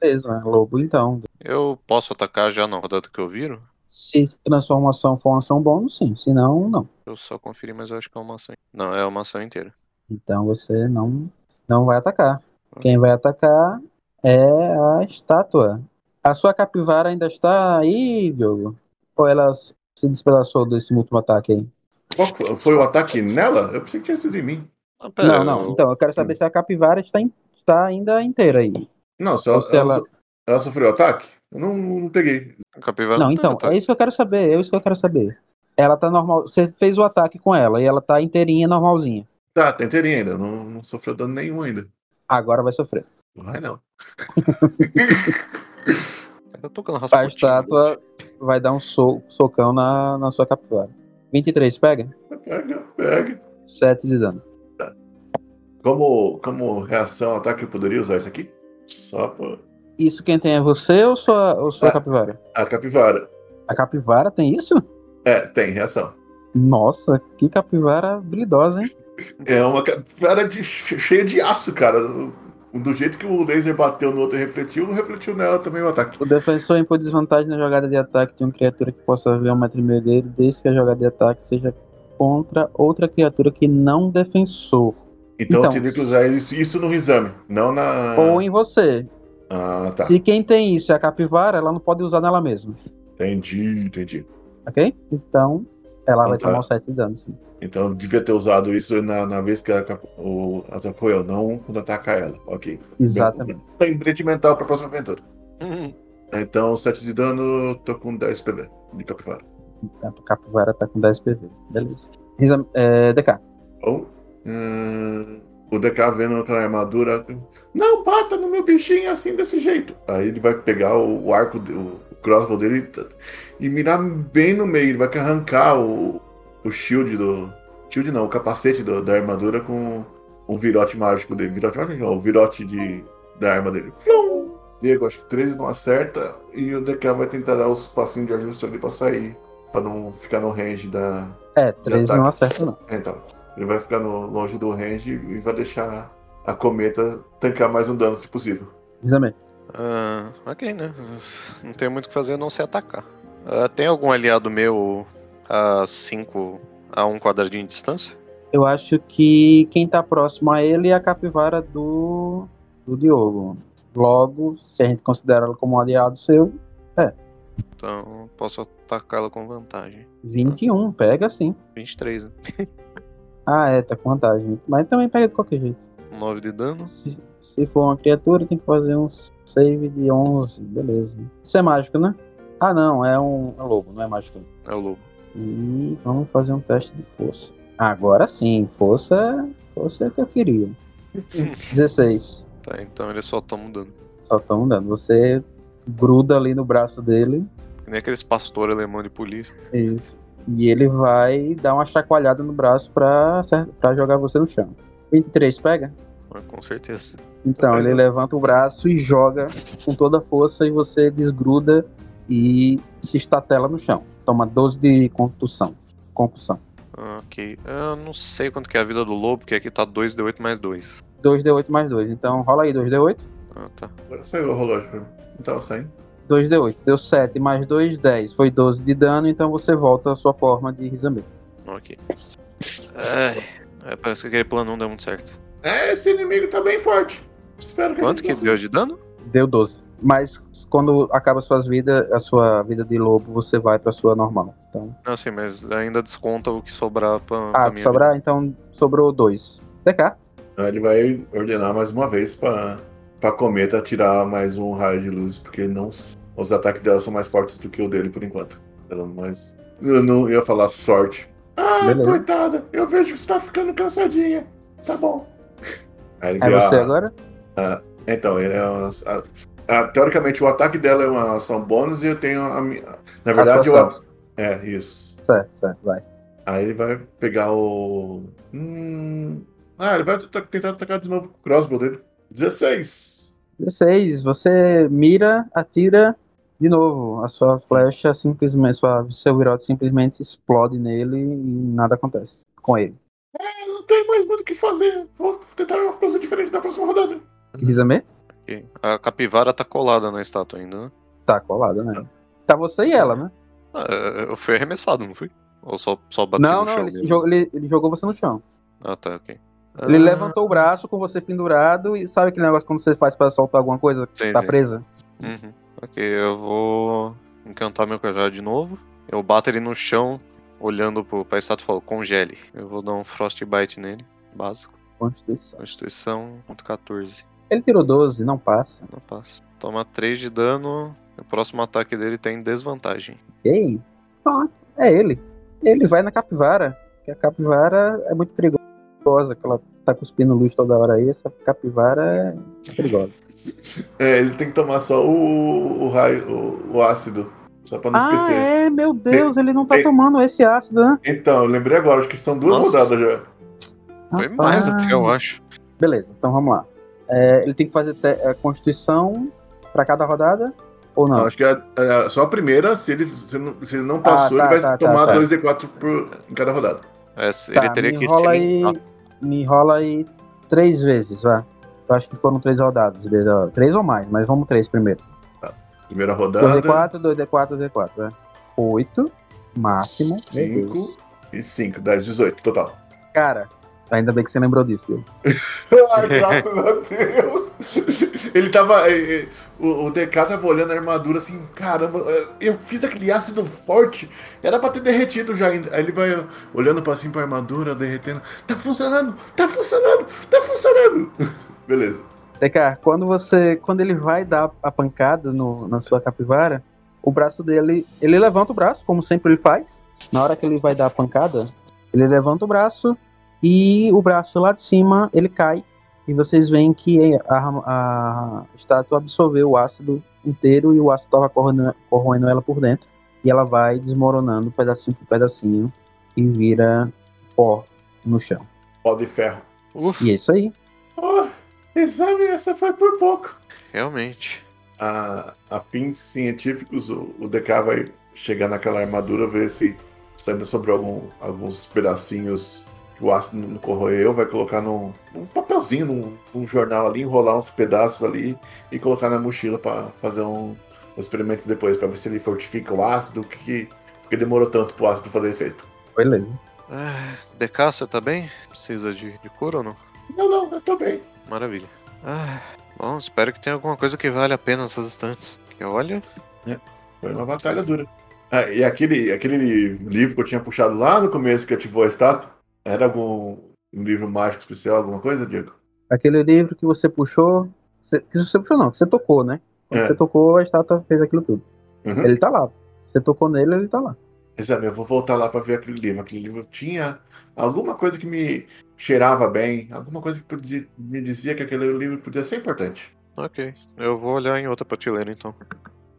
Beleza, lobo então. Eu posso atacar já na rodada que eu viro? Se transformação for uma ação bônus, sim. Se não, não. Eu só conferi, mas eu acho que é uma ação. Não, é uma ação inteira. Então você não, não vai atacar. Quem vai atacar é a estátua. A sua capivara ainda está aí, Diogo? Ou ela se despedaçou desse último ataque aí? Qual foi- foi o ataque nela? Eu pensei que tinha sido em mim. Ah, pera, não, não. eu- Então, eu quero saber se a capivara está, em- está ainda inteira aí. Não, se ela, se ela, ela- ela sofreu ataque? Eu não, não peguei. o capivara Não, tem então, ataque. é isso que eu quero saber, é isso que eu quero saber. Ela tá normal. Você fez o ataque com ela e ela tá inteirinha, normalzinha. Tá, tá inteirinha ainda. Não, não sofreu dano nenhum ainda. Agora vai sofrer. Não vai não. *laughs* Eu tô tocando A rasputinho. estátua vai dar um so- socão na, na sua capivara. 23, pega? Pega, pega. 7 de dano. Como, como reação ao ataque, eu poderia usar isso aqui? Só pra... Isso quem tem é você ou sua, ou sua Ah. capivara? A capivara. A capivara tem isso? É, tem reação. Nossa, que capivara habilidosa, hein? É uma capivara de, cheia de aço, cara. Do jeito que o laser bateu no outro e refletiu, refletiu nela também o ataque. O defensor impõe desvantagem na jogada de ataque de uma criatura que possa ver um metro e meio dele, desde que a jogada de ataque seja contra outra criatura que não defensor. Então, Então, eu teria que usar isso, isso no exame, não na. Ou em você. Ah, tá. Se quem tem isso é a capivara, ela não pode usar nela mesma. Entendi, entendi. Ok? Então, ela vai tá. tomar um 7 de dano, sim. Então eu devia ter usado isso na, na vez que a, cap- o, atacou eu, não quando atacar ela. Ok. Exatamente. Lembrete mental pra próxima aventura. Hum, Então, 7 de dano, tô com 10 PV de capivara. A capivara tá com 10 PV. Beleza. É, DK. Bom, hum, o DK vendo aquela armadura. Não bata no meu bichinho assim desse jeito. Aí ele vai pegar o, o arco, de- o crossbow dele e mirar bem no meio. Ele vai arrancar o, o shield do. Shield não, o capacete do- da armadura com o virote mágico dele. Virote mágico não, o virote de, da arma dele. Flum! Diego, acho que 13 não acerta. E o DK vai tentar dar os passinhos de ajuste ali pra sair. Pra não ficar no range da, É, 13 ataque. não acerta, não. então, ele vai ficar no, longe do range e vai deixar a cometa tancar mais um dano, se possível. Dizame. Ah, ok, né? Não tem muito o que fazer a não se atacar. Ah, tem algum aliado meu a 5 a um quadradinho de distância? Eu acho que quem tá próximo a ele é a capivara do, do Diogo. Logo, se a gente considera ela como um aliado seu, Então posso atacá-la com vantagem. 21, pega sim. 23, né? *laughs* Ah, é, tá com vantagem. Mas também pega de qualquer jeito. 9 de dano. Se, se for uma criatura, tem que fazer um save de 11, beleza. Isso é mágico, né? Ah, não, é um, é um lobo, não é mágico. É o lobo. E vamos fazer um teste de força. Agora sim, força, força é o que eu queria. *laughs* 16. Tá, então ele só toma um dano. Só estão dando. Você gruda ali no braço dele. Que nem aqueles pastor alemão de polícia. Isso. E ele vai dar uma chacoalhada no braço pra, pra jogar você no chão. 23, pega? Com certeza. Então, Tá ele levanta o braço e joga com toda a força e você desgruda e se estatela no chão. Toma 12 de concussão. Concussão. Ok. Eu não sei quanto que é a vida do lobo, porque aqui tá 2d8 mais 2. 2d8 mais 2. Então rola aí 2d8. Ah, tá. Agora saiu o relógio pra mim. Tava saindo. 2d8. Deu 7 mais 2, 10. Foi 12 de dano, então você volta à sua forma de Rizame. Ok. Ai, é, parece que aquele plano não deu muito certo. É, esse inimigo tá bem forte. Espero que a Quanto que deu de dano? Deu 12. Mas quando acaba suas vidas, a sua vida de lobo, você vai pra sua normal. Então, Não, sim, mas ainda desconta o que sobrar pra, ah, pra minha sobrar, então sobrou 2. DK. Ele vai ordenar mais uma vez pra, pra cometa tirar mais um raio de luz, porque não, os ataques dela são mais fortes do que o dele por enquanto. Pelo mais. Eu não ia falar sorte. Ah, Beleza. coitada, eu vejo que você tá ficando cansadinha. Tá bom. Aí ele É você a- agora? Então, ele é uma, a- a- teoricamente o ataque dela é uma ação bônus e eu tenho a minha. Na verdade, eu. É, isso. Certo, certo, vai. Aí ele vai pegar o. Hum... Ah, ele vai tentar atacar de novo com o crossbow dele. 16. 16, você mira, atira de novo. A sua flecha simplesmente, sua, seu virote simplesmente explode nele e nada acontece com ele. É, não tem mais muito o que fazer. Vou tentar uma coisa diferente na próxima rodada. Rizame? Ok. A capivara tá colada na estátua ainda, né? Tá colada, né? Tá você e ela, né? Ah, eu fui arremessado, não fui? Ou só, só bati Não, no não, chão ele, mesmo? jogou, ele, ele jogou você no chão. Ah, tá, ok. Ele Ah, levantou o braço com você pendurado e sabe aquele negócio quando você faz pra soltar alguma coisa que Sim, tá sim. presa? Uhum. Ok, eu vou encantar meu cajado de novo. Eu bato ele no chão, olhando pro, pra estátua e falo, congele. Eu vou dar um Frostbite nele, básico. Constituição. Constituição, ponto 14. Ele tirou 12, não passa. Não passa. Toma 3 de dano. O próximo ataque dele tem desvantagem. Ok. Ah, é ele. Ele vai na capivara. Que a capivara é muito perigosa, que ela tá cuspindo luz toda hora aí. Essa capivara é perigosa. É, ele tem que tomar só o, o raio, o, o ácido. Só pra não ah, esquecer. é, meu Deus, ele não tá tem- tomando esse ácido, né? Então, eu lembrei agora, acho que são duas Nossa. rodadas já. Foi mais Rapaz. até, eu acho. Beleza, então vamos lá. É, ele tem que fazer te- é, constituição pra cada rodada? Ou não? Não, acho que é, é só a primeira, se ele, se ele não, se ele não passou, tá, ele vai tá, tá, tomar tá. 2d4 por, em cada rodada. É, Tá, ele teria me que enrola aí, limpar. me enrola aí três vezes, vai. Eu acho que foram três rodadas. Três ou mais, mas vamos três primeiro. Primeira rodada, 2D4, 2D4, 2D4, vai. Oito, máximo. Meu Deus. 5 e 5, 10, 18, total. Cara, ainda bem que você lembrou disso, viu? *laughs* Ai, graças a Deus! Ele tava. eh, eh, O, o DK tava olhando a armadura assim, caramba, eh, eu fiz aquele ácido forte, era pra ter derretido já ainda. Aí ele vai olhando pra assim pra armadura, derretendo. Tá funcionando, tá funcionando, tá funcionando! *laughs* Beleza. TK, quando você. Quando ele vai dar a pancada no, na sua capivara, o braço dele. Ele levanta o braço, como sempre ele faz. Na hora que ele vai dar a pancada, ele levanta o braço e o braço lá de cima ele cai. E vocês veem que a, a estátua absorveu o ácido inteiro e o ácido estava corroendo, corroendo ela por dentro. E ela vai desmoronando pedacinho por pedacinho e vira pó no chão. Pó de ferro. Uf, E é isso aí. Oh, exame, essa foi por pouco. realmente. a, a fins científicos, o, o DK vai chegar naquela armadura, ver se, se ainda sobrou algum, alguns pedacinhos que o ácido não corroeu, vai colocar num, num papelzinho, num, num jornal ali, enrolar uns pedaços ali e colocar na mochila para fazer um, um experimento depois, para ver se ele fortifica o ácido, o que, que porque demorou tanto pro ácido fazer efeito. Beleza. DK, você tá bem? Precisa de, de cura ou não? Não, não, eu tô bem. Maravilha. Ah, bom, espero que tenha alguma coisa que vale a pena nessas instantes. Que olha, Foi uma batalha dura. Ah, e aquele, aquele livro que eu tinha puxado lá no começo que ativou a estátua, era algum um livro mágico especial, alguma coisa, Diego? Aquele livro que você puxou. você- que você puxou não, que você tocou, né? Quando É. você tocou, a estátua fez aquilo tudo. Uhum. Ele tá lá. Você tocou nele, ele tá lá. Exame, eu vou voltar lá pra ver aquele livro. Aquele livro tinha alguma coisa que me cheirava bem, alguma coisa que podia- me dizia que aquele livro podia ser importante. Ok. Eu vou olhar em outra prateleira então.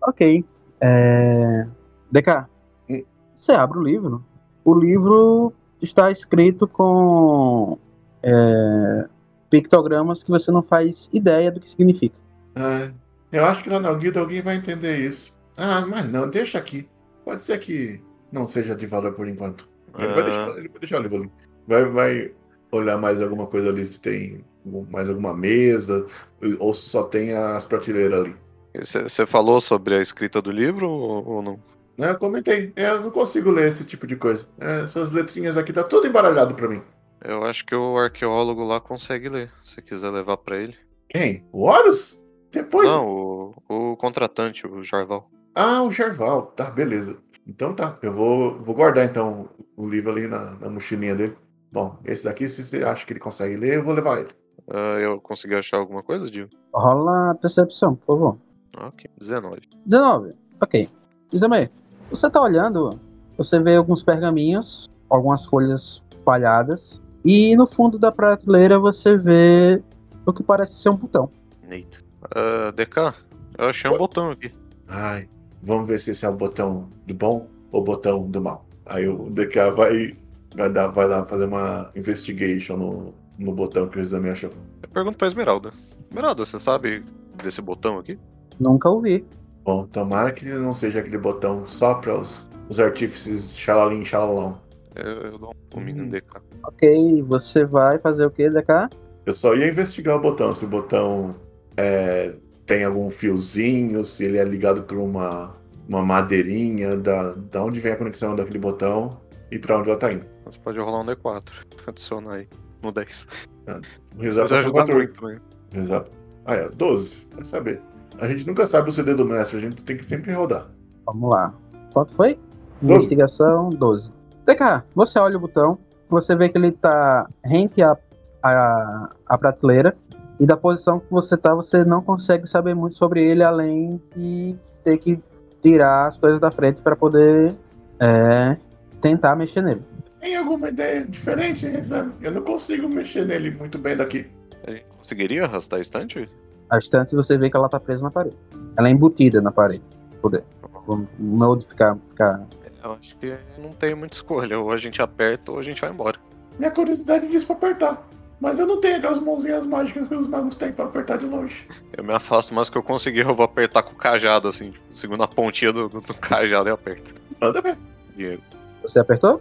Ok. É... DK, Hum. você abre o livro. O livro está escrito com é, pictogramas que você não faz ideia do que significa. Ah, eu acho que lá na guilda alguém vai entender isso. Ah, mas não, deixa aqui. Pode ser que não seja de valor por enquanto. Ele, vai, Ah, deixar, ele vai deixar o livro ali. Vai, vai olhar mais alguma coisa ali, se tem mais alguma mesa, ou se só tem as prateleiras ali. Você falou sobre a escrita do livro ou, não? Né, Eu comentei, eu não consigo ler esse tipo de coisa. É, Essas letrinhas aqui tá tudo embaralhado pra mim. Eu acho que o arqueólogo lá consegue ler, se quiser levar pra ele. Quem? O Horus? Depois? Não, o, o contratante, o Jarval. Ah, o Jarval. Tá, beleza. Então tá, eu vou, vou guardar então o livro ali na, na mochilinha dele. Bom, esse daqui, se você acha que ele consegue ler, eu vou levar ele. Ah, eu consegui achar alguma coisa, Dio? Rola a percepção, por favor. Ok, 19. 19. Ok. Isame, você tá olhando, você vê alguns pergaminhos, algumas folhas espalhadas, e no fundo da prateleira você vê o que parece ser um botão. Eita. Ah, DK, eu achei um botão aqui. Ai, vamos ver se esse é o botão do bom ou o botão do mal. Aí o DK vai, vai, dar, vai lá fazer uma investigation no, no botão que o exame achou. Eu pergunto pra Esmeralda. Esmeralda, você sabe desse botão aqui? Nunca ouvi. Bom, tomara que ele não seja aquele botão só para os, os artífices xalalim xalalão. Eu, eu dou um menino Hum. DK. Ok, você vai fazer o que, DK? Eu só ia investigar o botão, se o botão é, tem algum fiozinho, se ele é ligado por uma, uma madeirinha, da, da onde vem a conexão daquele botão e para onde ela tá indo. Você pode rolar um D4. Adicionar aí. No 10. O Isso Exato vai achou ajudar 14. muito, mas... Exato. Ah, é, 12. Vai saber. A gente nunca sabe o CD do mestre, a gente tem que sempre rodar. Vamos lá. Quanto foi? Doze. Investigação 12. DK, você olha o botão, você vê que ele tá rente à, à, à prateleira, e da posição que você tá, você não consegue saber muito sobre ele, além de ter que tirar as coisas da frente para poder é, tentar mexer nele. Tem alguma ideia diferente, hein, sabe? Eu não consigo mexer nele muito bem daqui. Conseguiria arrastar a estante? A estante você vê que ela tá presa na parede. Ela é embutida na parede. Poder. Vamos modificar. Ficar... Eu acho que não tem muita escolha. Ou a gente aperta ou a gente vai embora. Minha curiosidade diz pra apertar. Mas eu não tenho aquelas mãozinhas mágicas que os magos têm pra apertar de longe. Eu me afasto, mas que eu conseguir, eu vou apertar com o cajado, assim. Tipo, seguro a pontinha do, do, do cajado e aperto. Manda ver. E Você apertou?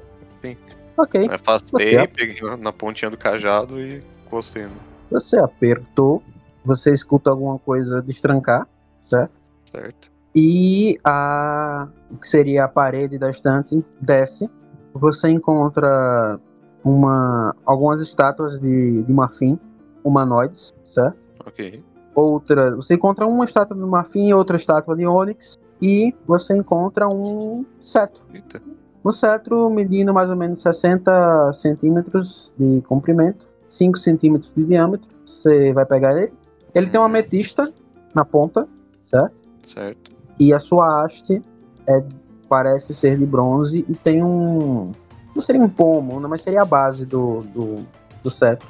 Ok. me afastei, Você- peguei na, pontinha do cajado e encostei. no- Você apertou, você escuta alguma coisa destrancar, certo? Certo? E a o que seria a parede da estante desce. Você encontra uma algumas estátuas de, de marfim humanoides, certo? Ok. Outra, você encontra uma estátua de marfim e outra estátua de ônix e você encontra um cetro. Eita. Um cetro medindo mais ou menos 60 centímetros de comprimento, 5 centímetros de diâmetro. Você vai pegar ele. Ele tem uma ametista na ponta, certo? Certo. E a sua haste é, parece ser de bronze e tem um. Não seria um pomo, não, mas seria a base do, do, do cetro.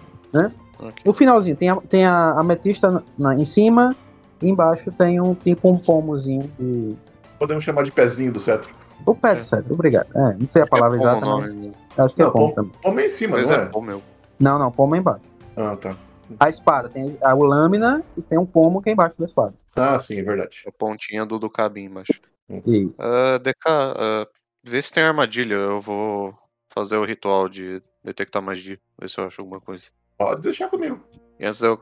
Ok. No finalzinho, tem a, tem a ametista na- na- em cima e embaixo tem um tipo um pomozinho de. Podemos chamar de pezinho do cetro. O pé do É. cetro, obrigado. É, não sei a palavra é bom o exata, nome. mas acho que é Não, pomo pom- também. Pomo é em cima, Mas não é é? meu. Não, não, pomo é embaixo. Ah, tá. A espada, tem a lâmina e tem um pomo que é embaixo da espada. Ah, sim, é verdade. A pontinha do, do cabinho embaixo. E Ah, DK, ah, vê se tem armadilha. Eu vou fazer o ritual de detectar magia. Ver se eu acho alguma coisa. Pode deixar comigo. E antes de eu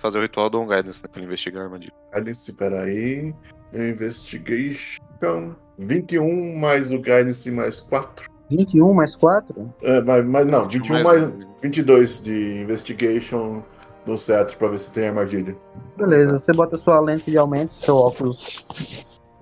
fazer o ritual, eu dou um guidance né, pra ele investigar a armadilha. Guidance, peraí. Investigation. 21 mais o Guidance mais 4. 21 mais 4? É, mas, mas não, 21 Mais mais, um. 22 de Investigation do cetro pra ver se tem armadilha. Beleza, você bota sua lente de aumento, seu óculos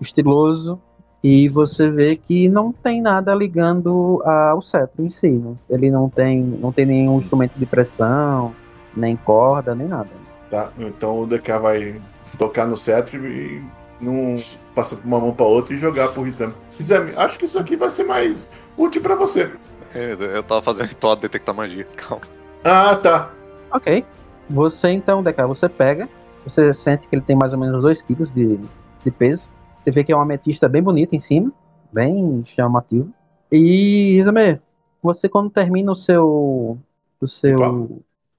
estiloso, e você vê que não tem nada ligando ao cetro em si. Né? Ele não tem, não tem nenhum instrumento de pressão, nem corda, nem nada. Tá? Então o DK vai tocar no cetro e não passar de uma mão pra outra e jogar pro Rizami. Rizami, acho que isso aqui vai ser mais útil pra você. Eu, eu tava fazendo ritual de detectar magia. *laughs* Calma. Ah, tá. Ok. Você então, Deca, você pega, você sente que ele tem mais ou menos 2 kg de, de peso. Você vê que é uma ametista bem bonita em cima, bem chamativo. E, Isame, você quando termina o seu o seu Ritual.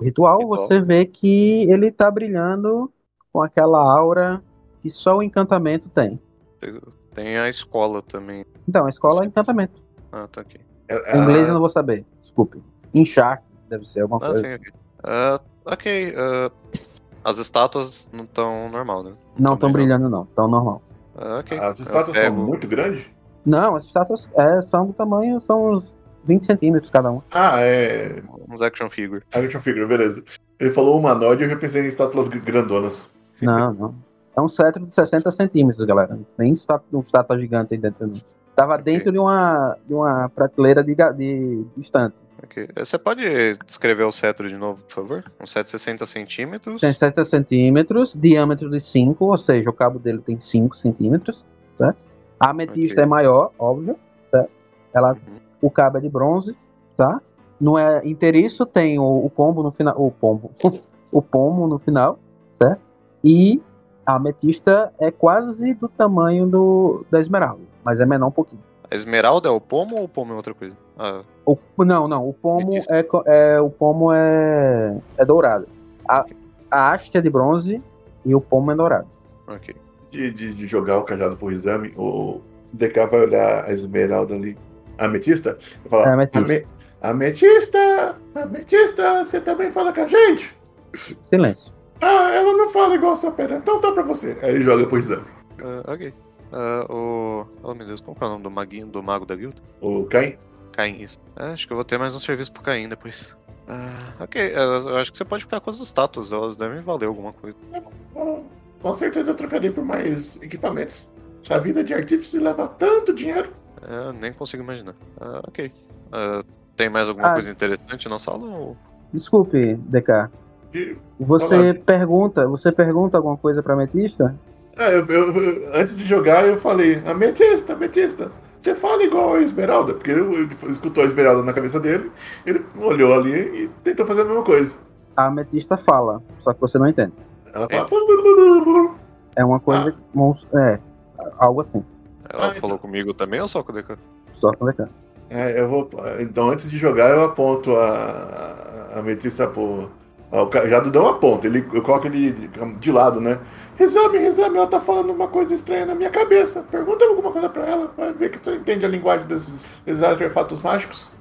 ritual, Ritual. você vê que ele tá brilhando com aquela aura que só o encantamento tem. Tem a escola também. Então, a escola é Sim. encantamento. Ah, tá aqui. É, Em inglês eu não vou saber, desculpe. Enchar, deve ser alguma Ah, coisa. sim. Ah, ok. ah, as estátuas não estão normal, né? Não estão brilhando não, tão normal. Ah, ok. as Eu estátuas são pego- muito grandes? Não, as estátuas é, são do tamanho, são uns 20 centímetros cada um. Ah, é. Uns action figure. Action figure, beleza. Ele falou humanoide e eu já pensei em estátuas gr- grandonas. Não, não. É um cetro de 60 centímetros, galera. Nem um estátua gigante aí dentro. Não. Tava dentro de uma, de uma prateleira de, de, de estante. Ok. Eh, Você pode descrever o cetro de novo, por favor? Um cetro de 60 centímetros. Tem 60 centímetros, diâmetro de 5, ou seja, o cabo dele tem 5 centímetros, certo? A ametista Ok. é maior, óbvio, certo? Ela, Uhum. o cabo é de bronze, tá? Não é inteiriço, tem o, o pombo no final, o pombo, *laughs* o pomo no final, certo? E a ametista é quase do tamanho do da esmeralda, mas é menor um pouquinho. A esmeralda é o pomo ou o pomo é outra coisa? Ah, O, não, não, o pomo é, é o pomo é, é dourado. A, a haste é de bronze e o pomo é dourado. ok. De, de, de jogar o cajado pro exame, o DK vai olhar a esmeralda ali. A ametista? E falar: É, ametista. "Ame- Ametista! Ametista, você também fala com a gente? Silêncio. Ah, ela não fala igual a sua pera, então tá pra você. Aí ele joga pro exame. Ah, ok. Ah, o. Oh meu Deus, como que é o nome do maguinho, do mago da guilda? O Caim? Caim, isso. Ah, acho que eu vou ter mais um serviço pro Caim depois. Ah, ok, eu eu acho que você pode ficar com as estátuas, elas devem valer alguma coisa. Bom, com certeza eu trocaria por mais equipamentos. Essa vida de artífice leva tanto dinheiro. É, eu nem consigo imaginar. Ah, ok. Ah, tem mais alguma Ah. coisa interessante na sala? Ou... Desculpe, DK. Você pergunta, você pergunta alguma coisa pra ametista? Ah, eu- eu- antes de jogar, eu falei: Ametista, Ametista, você fala igual a Esmeralda? Porque ele escutou a Esmeralda na cabeça dele, ele olhou ali e tentou fazer a mesma coisa. A ametista fala, só que você não entende. Ela fala. É uma coisa. mons- É, algo assim. Ela Ah, falou comigo também ou só com o DK? Só com DK. É, eu vou. Então, antes de jogar, eu aponto a, a ametista pro. O cajado não aponta, ele, eu coloco ele de, de lado, né? Exame, exame, ela tá falando uma coisa estranha na minha cabeça. Pergunta alguma coisa pra ela, vai ver que você entende a linguagem desses, desses artefatos mágicos.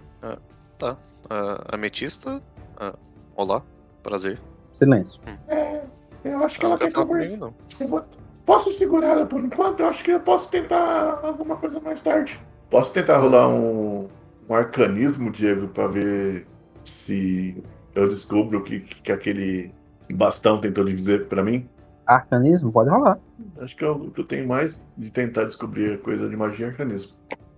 Ah, ametista? Ah, olá, prazer. Silêncio. É, eu acho que Ela quer conversar. vou- Posso segurar ela por enquanto? Eu acho que eu posso tentar alguma coisa mais tarde. Posso tentar rolar um, um arcanismo, Diego, pra ver se eu descubro o que, que aquele bastão tentou dizer pra mim? Arcanismo? Pode rolar. Acho que é o que eu tenho mais de tentar descobrir coisa de magia e arcanismo.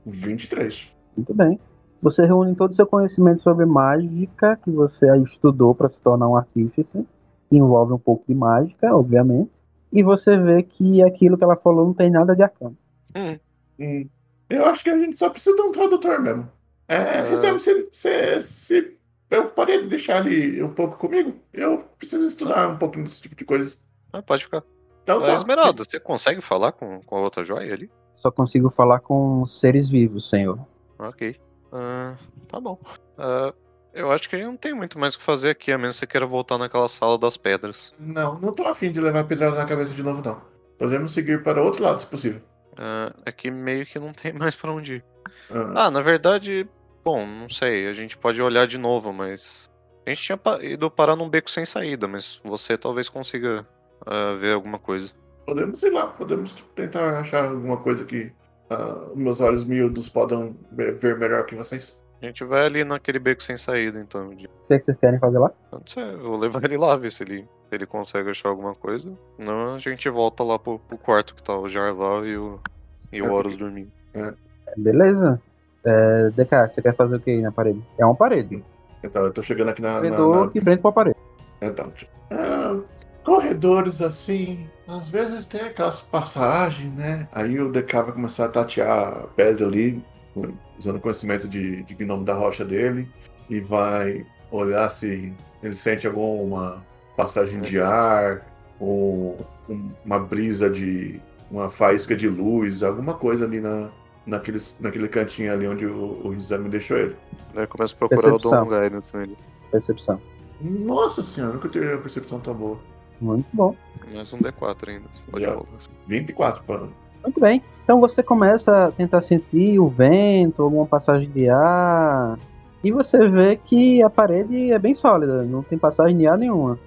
23. Muito bem. Você reúne todo o seu conhecimento sobre mágica que você estudou para se tornar um artífice. que Envolve um pouco de mágica, obviamente. E você vê que aquilo que ela falou não tem nada de arcano. Hum, Hum, eu acho que a gente só precisa de um tradutor mesmo. É, Ah. Rizam, se, se, se eu parei de deixar ele um pouco comigo, eu preciso estudar um pouquinho desse tipo de coisas. ah, pode ficar. Então Ah, tá. Esmeralda, você consegue falar com, com a outra joia ali? Só consigo falar com seres vivos, senhor. Ok. Ah, tá bom. Ah, eu acho que a gente não tem muito mais o que fazer aqui, a menos que você queira voltar naquela sala das pedras. Não, não tô afim de levar pedrada na cabeça de novo, não. Podemos seguir para outro lado, se possível. Ah, aqui meio que não tem *laughs* mais pra onde ir. Ah, na verdade, bom, não sei, a gente pode olhar de novo, mas. A gente tinha ido parar num beco sem saída, mas você talvez consiga ah, ver alguma coisa. podemos ir lá, podemos tentar achar alguma coisa que ah, meus olhos miúdos podem ver melhor que vocês. A gente vai ali naquele beco sem saída, então. O que, é que vocês querem fazer lá? Não sei, eu vou levar ele lá, ver se ele, se ele consegue achar alguma coisa. Não, a gente volta lá pro, pro quarto que tá o Jarval e o, e o É, Horus dormindo. Beleza? É, DK, você quer fazer o que aí na parede? É uma parede. Então, eu tô chegando aqui na. na- Corredor na- que frente pra parede. Então, ah, corredores assim, às vezes tem aquelas passagens, né? Aí o DK vai começar a tatear a pedra ali, usando o conhecimento de, de gnome da rocha dele, e vai olhar se ele sente alguma passagem de ar, ou um- uma brisa de. uma faísca de luz, alguma coisa ali na, naquele, naquele cantinho ali onde o, o exame deixou ele. Aí começa a procurar Percepção. o Dom Guidance nele. Percepção. Nossa senhora, nunca tive uma percepção tão boa. Muito bom. Mais um D4 ainda. Você pode Já. rolar. 24, pô. Muito bem. Então você começa a tentar sentir o vento, alguma passagem de ar. E você vê que a parede é bem sólida, não tem passagem de ar nenhuma.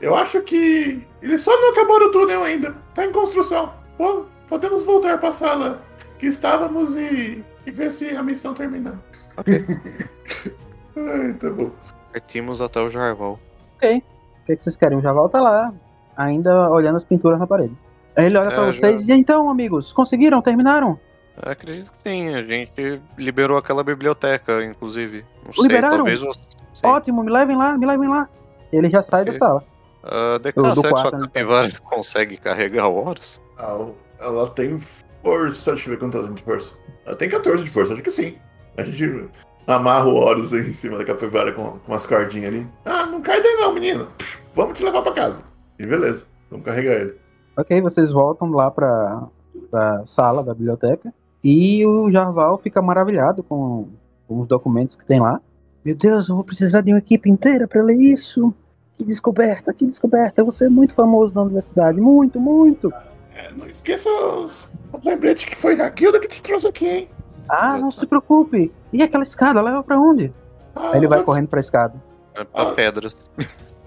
Eu acho que eles só não acabaram o túnel ainda. Tá em construção. Pô, podemos voltar pra sala que estávamos e, e ver se a missão termina. Ok. *laughs* Ai, tá bom. Partimos até o Jarval. O que, que vocês querem? Já volta lá, ainda olhando as pinturas na parede. Ele olha É, pra já- vocês e então, amigos, conseguiram? Terminaram? Eu Acredito que sim, a gente liberou aquela biblioteca, inclusive. Não sei, Liberaram? talvez você. Sim. Ótimo, me levem lá, me levem lá. Ele já sai Ok. da sala. Ah, DK, Do- do será que sua quarto, né? capivara *laughs* consegue carregar o Horus? Ah, o- ela tem força. Deixa eu ver quanto ela tem de força. Ela tem 14 de força, acho que sim. A gente amarra o Horus aí em cima da capivara com, com umas cordinhas ali. Ah, não cai daí não, menino. Pff, Vamos te levar pra casa. E beleza, vamos carregar ele. Ok, vocês voltam lá pra, pra sala da biblioteca. E o Jarval fica maravilhado com, com os documentos que tem lá. Meu Deus, eu vou precisar de uma equipe inteira pra ler isso. Que descoberta, que descoberta. Eu vou ser muito famoso na universidade. Muito, muito. Não esqueça os... o lembrete que foi a guilda que te trouxe aqui, hein? Ah, não se preocupe. E aquela escada leva pra onde? Ah, Aí ele vai antes- correndo pra escada. É pra Ah. pedras.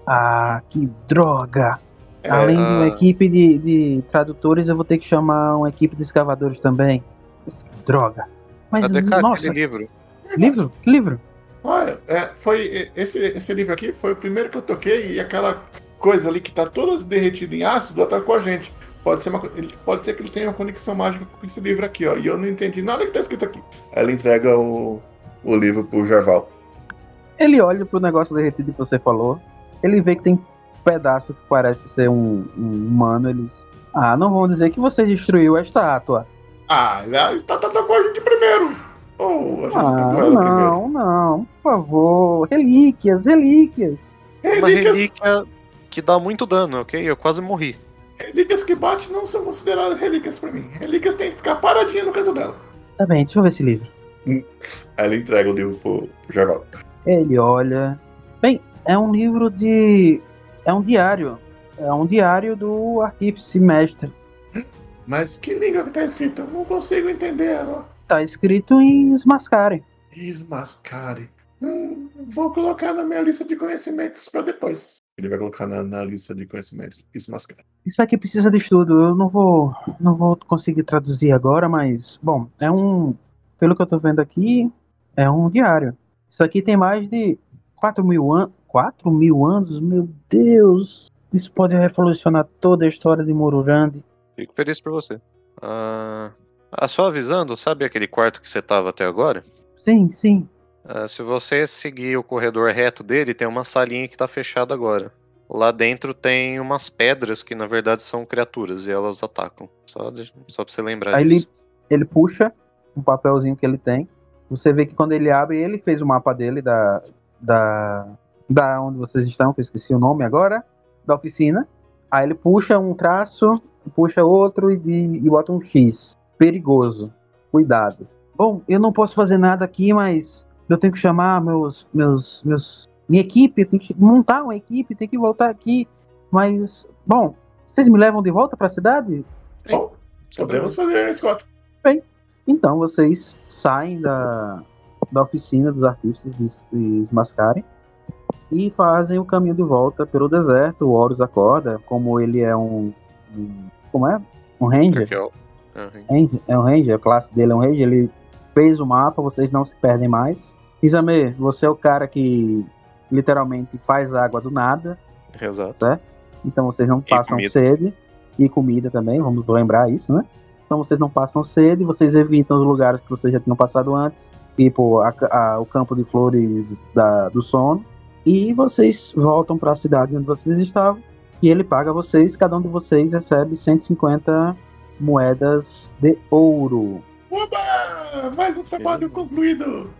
Ah, que droga. É, Além de uma ah. equipe de, de tradutores, eu vou ter que chamar uma equipe de escavadores também. Que droga. Mas, A DK, nossa, aquele livro. livro? Que livro? Olha, é, foi esse, esse livro aqui foi o primeiro que eu toquei e aquela coisa ali que tá toda derretida em ácido atacou a gente. Pode ser, uma, pode ser que ele tenha uma conexão mágica com esse livro aqui, ó. E eu não entendi nada que tá escrito aqui. Aí Ela entrega o, o livro pro Jarval. Ele olha pro negócio derretido que você falou. Ele vê que tem um pedaço que parece ser um, um humano. Eles. Ah, não vão dizer que você destruiu a estátua. Ah, ela está atacou a gente primeiro. Ou a gente Ah, atacou ela primeiro. não, não. Por favor. Relíquias, relíquias. Uma Relíquias, relíquia que dá muito dano, ok? Eu quase morri. Relíquias que bate não são consideradas relíquias pra mim. Relíquias têm que ficar paradinha no canto dela. Tá bem, deixa eu ver esse livro. Aí ele entrega o livro pro, pro Jarval. Ele olha. Bem, é um livro de. É um diário. É um diário do artífice mestre. Mas que língua que tá escrito? Eu não consigo entender ela. Tá escrito em Smascare. Esmascare. Hum, vou colocar na minha lista de conhecimentos pra depois. Ele vai colocar na, na lista de conhecimentos. Esmascare. Isso aqui precisa de estudo. Eu não vou, não vou conseguir traduzir agora, mas bom, é um, pelo que eu tô vendo aqui, é um diário. Isso aqui tem mais de 4 mil anos. 4 mil anos? Meu Deus! Isso pode revolucionar toda a história de Morurandi. Fico feliz por você. Ah, ah, só avisando, sabe aquele quarto que você tava até agora? Sim, sim. Ah, se você seguir o corredor reto dele, tem uma salinha que tá fechada agora. Lá dentro tem umas pedras que na verdade são criaturas e elas atacam. Só, de- só pra você lembrar Aí disso. ele, ele puxa um papelzinho que ele tem. Você vê que quando ele abre, ele fez o mapa dele da, da, da onde vocês estão, que eu esqueci o nome agora, da oficina. Aí ele puxa um traço, puxa outro e, e bota um X. Perigoso. Cuidado. Bom, eu não posso fazer nada aqui, mas eu tenho que chamar meus, meus, meus, minha equipe, eu tenho que montar uma equipe, tenho que voltar aqui. Mas, bom, vocês me levam de volta para a cidade? Bom, podemos fazer Scott. Então vocês saem da, da oficina dos artífices de, de Mascari e fazem o caminho de volta pelo deserto. O Horus acorda, como ele é um. um- como é? Um ranger. Aqui, ó. Ah, Ranger- É um ranger, a classe dele é um ranger. Ele fez o mapa, vocês não se perdem mais. Isame, você é o cara que literalmente faz água do nada, Exato. então vocês não passam comida. sede. E comida também, vamos lembrar isso, né? Então vocês não passam sede, vocês evitam os lugares que vocês já tinham passado antes, tipo a- a- o campo de flores da- do sono. E vocês voltam para a cidade onde vocês estavam E ele paga vocês, cada um de vocês recebe 150 moedas de ouro. Oba! Mais um trabalho concluído!